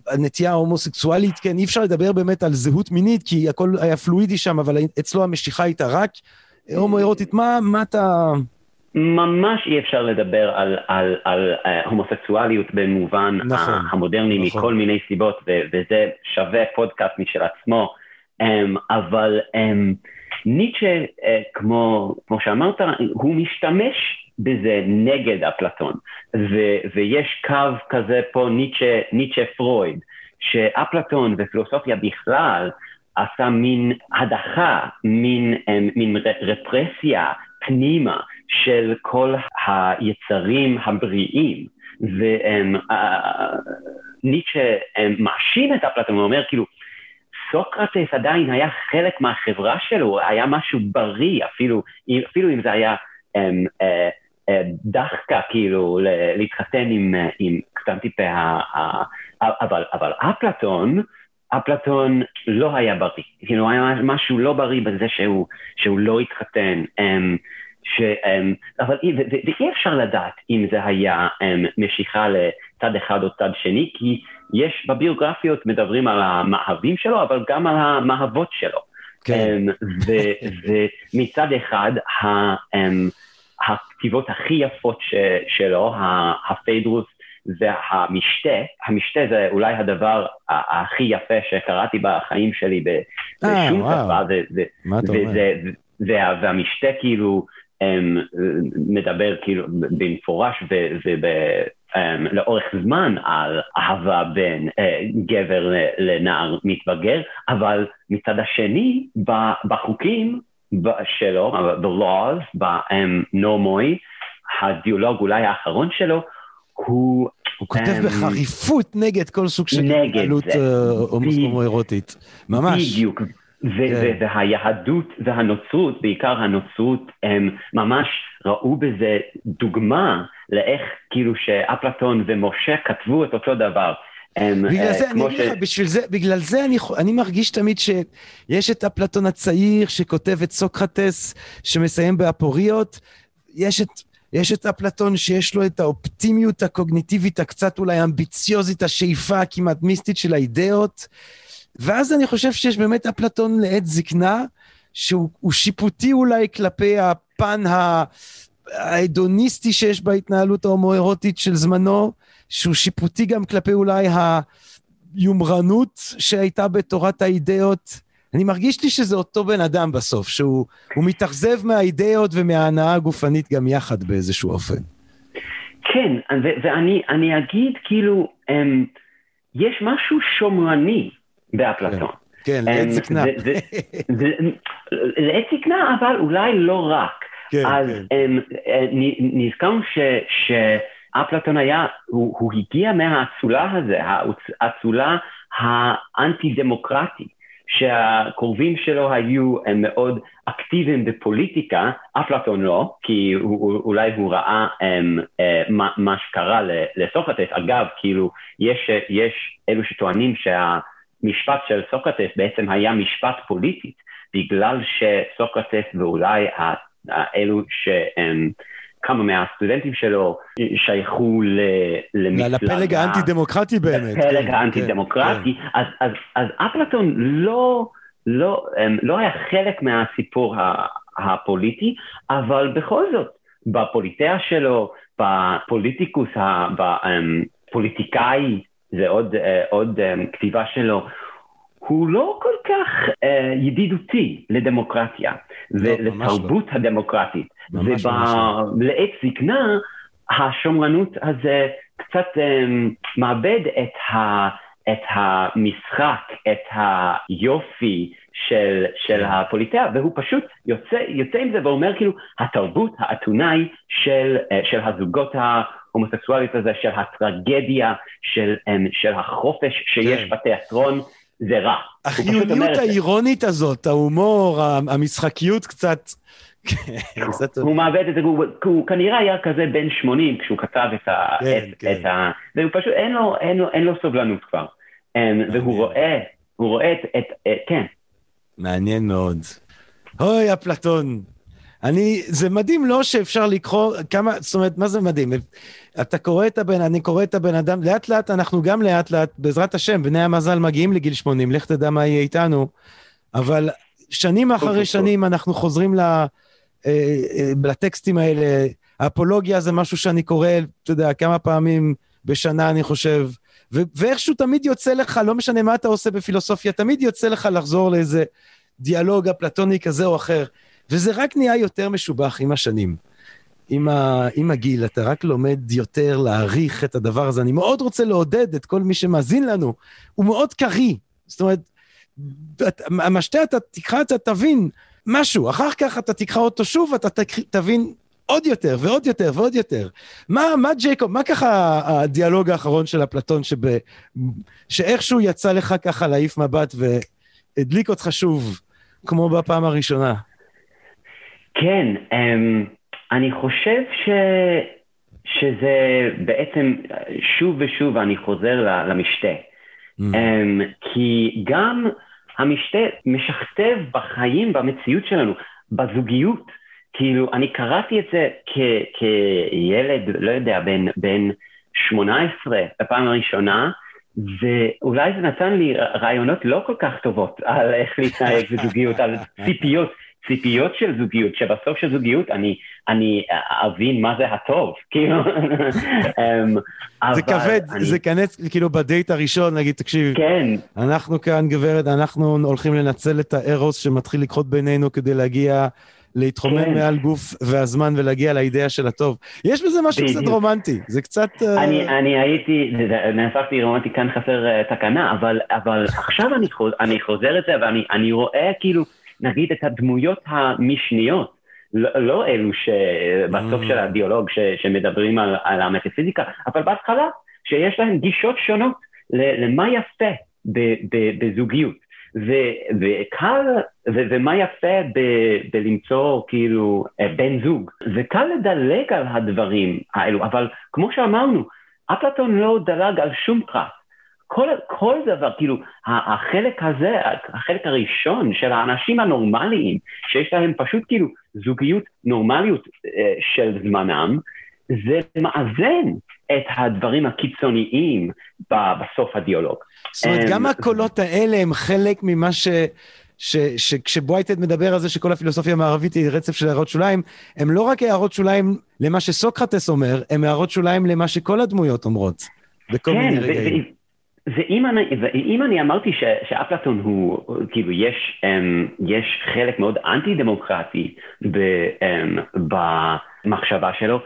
הנטייה ההומוסקסואלית, כן, אי אפשר לדבר באמת על זהות מינית, כי הכל היה פלואידי שם, אבל אצלו המשיכה הייתה רק הומואירוטית. מה, מה אתה... ממש אי אפשר לדבר על, על, על uh, הומוסקסואליות במובן נכון, המודרני נכון. מכל מיני סיבות, ו- וזה שווה פודקאסט משל עצמו, um, אבל um, ניטשה, uh, כמו, כמו שאמרת, הוא משתמש בזה נגד אפלטון, ו- ויש קו כזה פה ניטשה, ניטשה פרויד, שאפלטון ופילוסופיה בכלל עשה מין הדחה, מין, um, מין רפרסיה פנימה של כל היצרים הבריאים. וניטשה מאשים את אפלטון, הוא אומר כאילו, סוקרטס עדיין היה חלק מהחברה שלו, היה משהו בריא, אפילו, אפילו אם זה היה um, uh, uh, דחקה, כאילו, להתחתן עם, עם קטנטיפה, אבל, אבל אפלטון, אפלטון לא היה בריא, כאילו היה משהו לא בריא בזה שהוא, שהוא לא התחתן. Um, ש, אבל ואי אפשר לדעת אם זה היה um, משיכה לצד אחד או צד שני, כי יש בביוגרפיות מדברים על המאהבים שלו, אבל גם על המאהבות שלו. כן. Um, ומצד אחד, ה, um, הכתיבות הכי יפות ש, שלו, הפיידרוס והמשתה, המשתה זה אולי הדבר הכי יפה שקראתי בחיים שלי בשום שפה, והמשתה כאילו מדבר כאילו במפורש ולאורך זמן על אהבה בין אה, גבר לנער מתבגר, אבל מצד השני בחוקים שלו, the laws, בנורמוי, הדיאלוג אולי האחרון שלו, הוא... הוא כותב um, בחריפות נגד כל סוג של התנהלות הומואירוטית. ממש. בדיוק. כן. והיהדות והנוצרות, בעיקר הנוצרות, הם ממש ראו בזה דוגמה לאיך כאילו שאפלטון ומשה כתבו את אותו דבר. הם, בגלל זה, אני אגיד לך, בשביל זה, בגלל זה אני, אני מרגיש תמיד שיש את אפלטון הצעיר שכותב את סוקרטס, שמסיים באפוריות, יש את... יש את אפלטון שיש לו את האופטימיות הקוגניטיבית הקצת אולי אמביציוזית, השאיפה הכמעט מיסטית של האידאות, ואז אני חושב שיש באמת אפלטון לעת זקנה, שהוא שיפוטי אולי כלפי הפן ההדוניסטי שיש בהתנהלות ההומואירוטית של זמנו, שהוא שיפוטי גם כלפי אולי היומרנות שהייתה בתורת האידאות. אני מרגיש לי שזה אותו בן אדם בסוף, שהוא מתאכזב מהאידאות ומההנאה הגופנית גם יחד באיזשהו אופן. כן, ואני אגיד כאילו, אמ, יש משהו שומרני באפלטון. כן, לעת זקנה. לעת זקנה, אבל אולי לא רק. כן, אז כן. אמ, אה, נזכרנו שאפלטון היה, הוא, הוא הגיע מהאצולה הזה, האצולה האנטי-דמוקרטית. שהקרובים שלו היו הם מאוד אקטיביים בפוליטיקה, אפלטון לא, כי הוא, אולי הוא ראה הם, אה, מה, מה שקרה לסוקרטס. אגב, כאילו, יש, יש אלו שטוענים שהמשפט של סוקרטס בעצם היה משפט פוליטי, בגלל שסוקרטס ואולי אלו שהם כמה מהסטודנטים שלו שייכו למפלגה... לפלג האנטי-דמוקרטי באמת. לפלג כן, האנטי-דמוקרטי. כן, כן. אז, אז, אז אפלטון לא, לא, לא היה חלק מהסיפור הפוליטי, אבל בכל זאת, בפוליטאה שלו, בפוליטיקוס, בפוליטיקאי, זה עוד, אה, עוד אה, כתיבה שלו, הוא לא כל כך uh, ידידותי לדמוקרטיה לא, ולתרבות לא. הדמוקרטית. ולעת זקנה, השומרנות הזה קצת um, מאבד את, ה, את המשחק, את היופי של, של כן. הפוליטאה, והוא פשוט יוצא, יוצא עם זה ואומר כאילו, התרבות האתונאי של, uh, של הזוגות ההומוסקסואלית הזה, של הטרגדיה, של, um, של החופש שיש כן. בתיאטרון. זה רע. החיוניות האירונית הזאת, ההומור, המשחקיות קצת... הוא מאבד את זה, הוא כנראה היה כזה בן 80 כשהוא כתב את ה... כן, כן. והוא פשוט, אין לו סובלנות כבר. אמ, והוא רואה, הוא רואה את... כן. מעניין מאוד. אוי, אפלטון. אני, זה מדהים לא שאפשר לקרוא כמה, זאת אומרת, מה זה מדהים? אתה קורא את הבן, אני קורא את הבן אדם, לאט לאט אנחנו גם לאט לאט, בעזרת השם, בני המזל מגיעים לגיל 80, לך תדע מה יהיה איתנו, אבל שנים אחרי שנים אנחנו חוזרים ל, אה, אה, לטקסטים האלה. האפולוגיה זה משהו שאני קורא, אתה יודע, כמה פעמים בשנה, אני חושב, ו- ואיכשהו תמיד יוצא לך, לא משנה מה אתה עושה בפילוסופיה, תמיד יוצא לך לחזור לאיזה דיאלוג אפלטוני כזה או אחר, וזה רק נהיה יותר משובח עם השנים. עם, ה, עם הגיל, אתה רק לומד יותר להעריך את הדבר הזה. אני מאוד רוצה לעודד את כל מי שמאזין לנו, הוא מאוד קריא. זאת אומרת, המשתה אתה תקרא, אתה תבין משהו, אחר כך אתה תקרא אותו שוב, אתה תבין עוד יותר ועוד יותר ועוד יותר. מה, מה ג'ייקוב, מה ככה הדיאלוג האחרון של אפלטון, שאיכשהו יצא לך ככה להעיף מבט והדליק אותך שוב, כמו בפעם הראשונה? כן, um... אני חושב ש... שזה בעצם, שוב ושוב אני חוזר למשתה. Mm. Um, כי גם המשתה משכתב בחיים, במציאות שלנו, בזוגיות. כאילו, אני קראתי את זה כ- כילד, לא יודע, בן, בן 18, בפעם הראשונה, ואולי זה נתן לי רעיונות לא כל כך טובות על איך להתנהג בזוגיות, על ציפיות. ציפיות של זוגיות, שבסוף של זוגיות אני, אני אבין מה זה הטוב, כאילו. אמ, זה כבד, אני... זה כנס, כאילו בדייט הראשון, נגיד, תקשיב, כן. אנחנו כאן, גברת, אנחנו הולכים לנצל את הארוס שמתחיל לקחות בינינו כדי להגיע, להתחומם כן. מעל גוף והזמן ולהגיע לאידאה של הטוב. יש בזה משהו קצת רומנטי, זה קצת... אה, אני, אני הייתי, נהפכתי רומנטי, כאן חסר uh, תקנה, אבל, אבל עכשיו אני, חוז, אני חוזר את זה ואני רואה כאילו... נגיד את הדמויות המשניות, לא, לא אלו שבסוף mm. של הדיאלוג ש, שמדברים על, על המטאפיזיקה, אבל בהתחלה שיש להם גישות שונות למה יפה ב, ב, בזוגיות. ו, וקל, ו, ומה יפה ב, בלמצוא כאילו אה, בן זוג. וקל לדלג על הדברים האלו, אבל כמו שאמרנו, אפלטון לא דלג על שום פרט. כל, כל דבר, כאילו, החלק הזה, החלק הראשון של האנשים הנורמליים, שיש להם פשוט כאילו זוגיות נורמליות אה, של זמנם, זה מאזן את הדברים הקיצוניים בסוף הדיאלוג. זאת אומרת, גם הקולות האלה הם חלק ממה ש... שכשבווייטד מדבר על זה שכל הפילוסופיה המערבית היא רצף של הערות שוליים, הם לא רק הערות שוליים למה שסוקרטס אומר, הם הערות שוליים למה שכל הדמויות אומרות, בכל כן, מיני רגעים. ואם אני, ואם אני אמרתי ש, שאפלטון הוא, כאילו, יש, um, יש חלק מאוד אנטי-דמוקרטי ב, um, במחשבה שלו,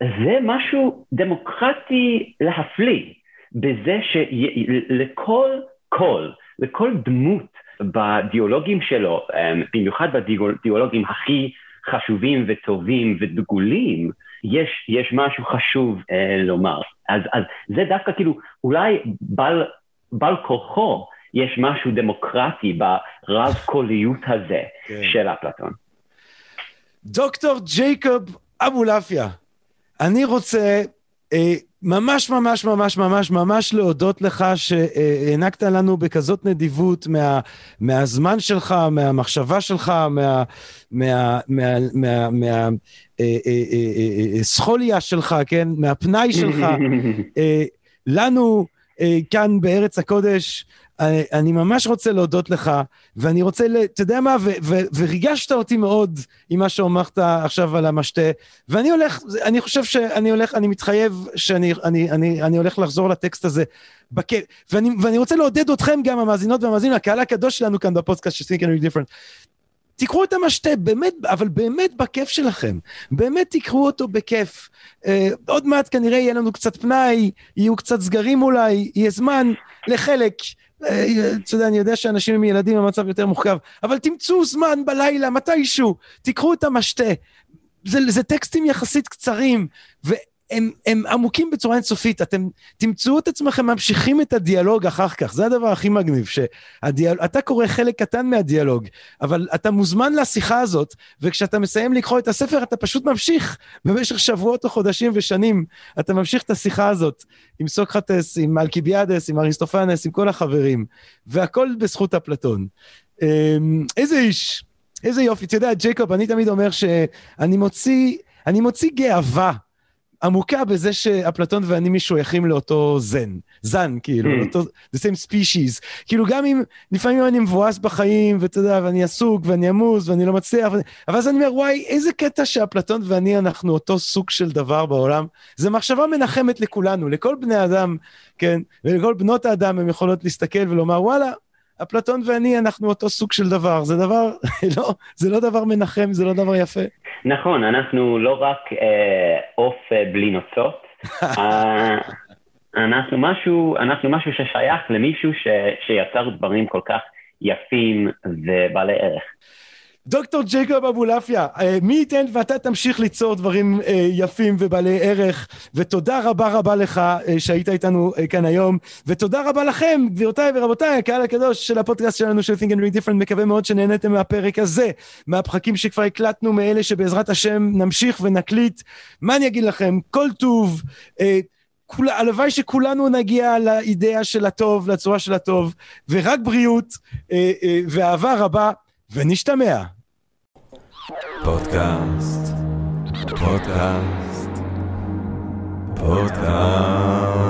זה משהו דמוקרטי להפליא, בזה שלכל קול, לכל דמות בדיאלוגים שלו, אמ, במיוחד בדיאלוגים הכי חשובים וטובים ודגולים, יש, יש משהו חשוב אה, לומר. אז, אז זה דווקא כאילו, אולי בל, בל כוחו יש משהו דמוקרטי ברב קוליות הזה כן. של אפלטון. דוקטור ג'ייקוב אבולעפיה, אני רוצה ממש ממש ממש ממש ממש להודות לך שהענקת לנו בכזאת נדיבות מה, מהזמן שלך, מהמחשבה שלך, מה... מה... מה... מה... מה אה, אה, סחוליה שלך, כן? מהפנאי שלך. לנו כאן בארץ הקודש, אני, אני ממש רוצה להודות לך, ואני רוצה, אתה יודע מה, וריגשת אותי מאוד עם מה שאומרת עכשיו על המשתה, ואני הולך, אני חושב שאני הולך, אני מתחייב שאני אני, אני, אני הולך לחזור לטקסט הזה, בכ... ואני, ואני רוצה לעודד אתכם גם, המאזינות והמאזינים, הקהל הקדוש שלנו כאן בפודקאסט של Read Different. תקראו את המשתה, באמת, אבל באמת בכיף שלכם. באמת תקראו אותו בכיף. Uh, עוד מעט כנראה יהיה לנו קצת פנאי, יהיו קצת סגרים אולי, יהיה זמן לחלק אה, אתה יודע, אני יודע שאנשים עם ילדים במצב יותר מורכב, אבל תמצאו זמן בלילה, מתישהו, תיקחו את המשתה. זה, זה טקסטים יחסית קצרים, הם, הם עמוקים בצורה אינסופית, אתם תמצאו את עצמכם ממשיכים את הדיאלוג אחר כך, זה הדבר הכי מגניב, שאתה קורא חלק קטן מהדיאלוג, אבל אתה מוזמן לשיחה הזאת, וכשאתה מסיים לקרוא את הספר אתה פשוט ממשיך במשך שבועות או חודשים ושנים, אתה ממשיך את השיחה הזאת עם סוקרטס, עם אלקיביאדס, עם אריסטופנס, עם כל החברים, והכל בזכות אפלטון. אמ, איזה איש, איזה יופי, אתה יודע, ג'ייקוב, אני תמיד אומר שאני מוציא, אני מוציא גאווה. עמוקה בזה שאפלטון ואני משוייכים לאותו זן, זן, כאילו, mm. לאותו, the same species. כאילו, גם אם לפעמים אני מבואס בחיים, ואתה יודע, ואני עסוק, ואני עמוס, ואני לא מצליח, אבל אז אני אומר, וואי, איזה קטע שאפלטון ואני, אנחנו אותו סוג של דבר בעולם. זו מחשבה מנחמת לכולנו, לכל בני אדם, כן, ולכל בנות האדם, הם יכולות להסתכל ולומר, וואלה, אפלטון ואני, אנחנו אותו סוג של דבר. זה דבר, לא, זה לא דבר מנחם, זה לא דבר יפה. נכון, אנחנו לא רק אה, עוף אה, בלי נוצות, אה, אנחנו משהו, אנחנו משהו ששייך למישהו ש, שיצר דברים כל כך יפים ובעלי ערך. דוקטור ג'ייקוב אבולעפיה, אה, מי ייתן ואתה תמשיך ליצור דברים אה, יפים ובעלי ערך, ותודה רבה רבה לך אה, שהיית איתנו כאן היום, ותודה רבה לכם, גבירותיי ורבותיי, הקהל הקדוש של הפודקאסט שלנו של Think and Read Different, מקווה מאוד שנהניתם מהפרק הזה, מהפחקים שכבר הקלטנו, מאלה שבעזרת השם נמשיך ונקליט. מה אני אגיד לכם? כל טוב. כול, הלוואי שכולנו נגיע לאידאה של הטוב, לצורה של הטוב, ורק בריאות אה, אה, ואהבה רבה, ונשתמע. פודקאסט, פודקאסט, פודקאסט.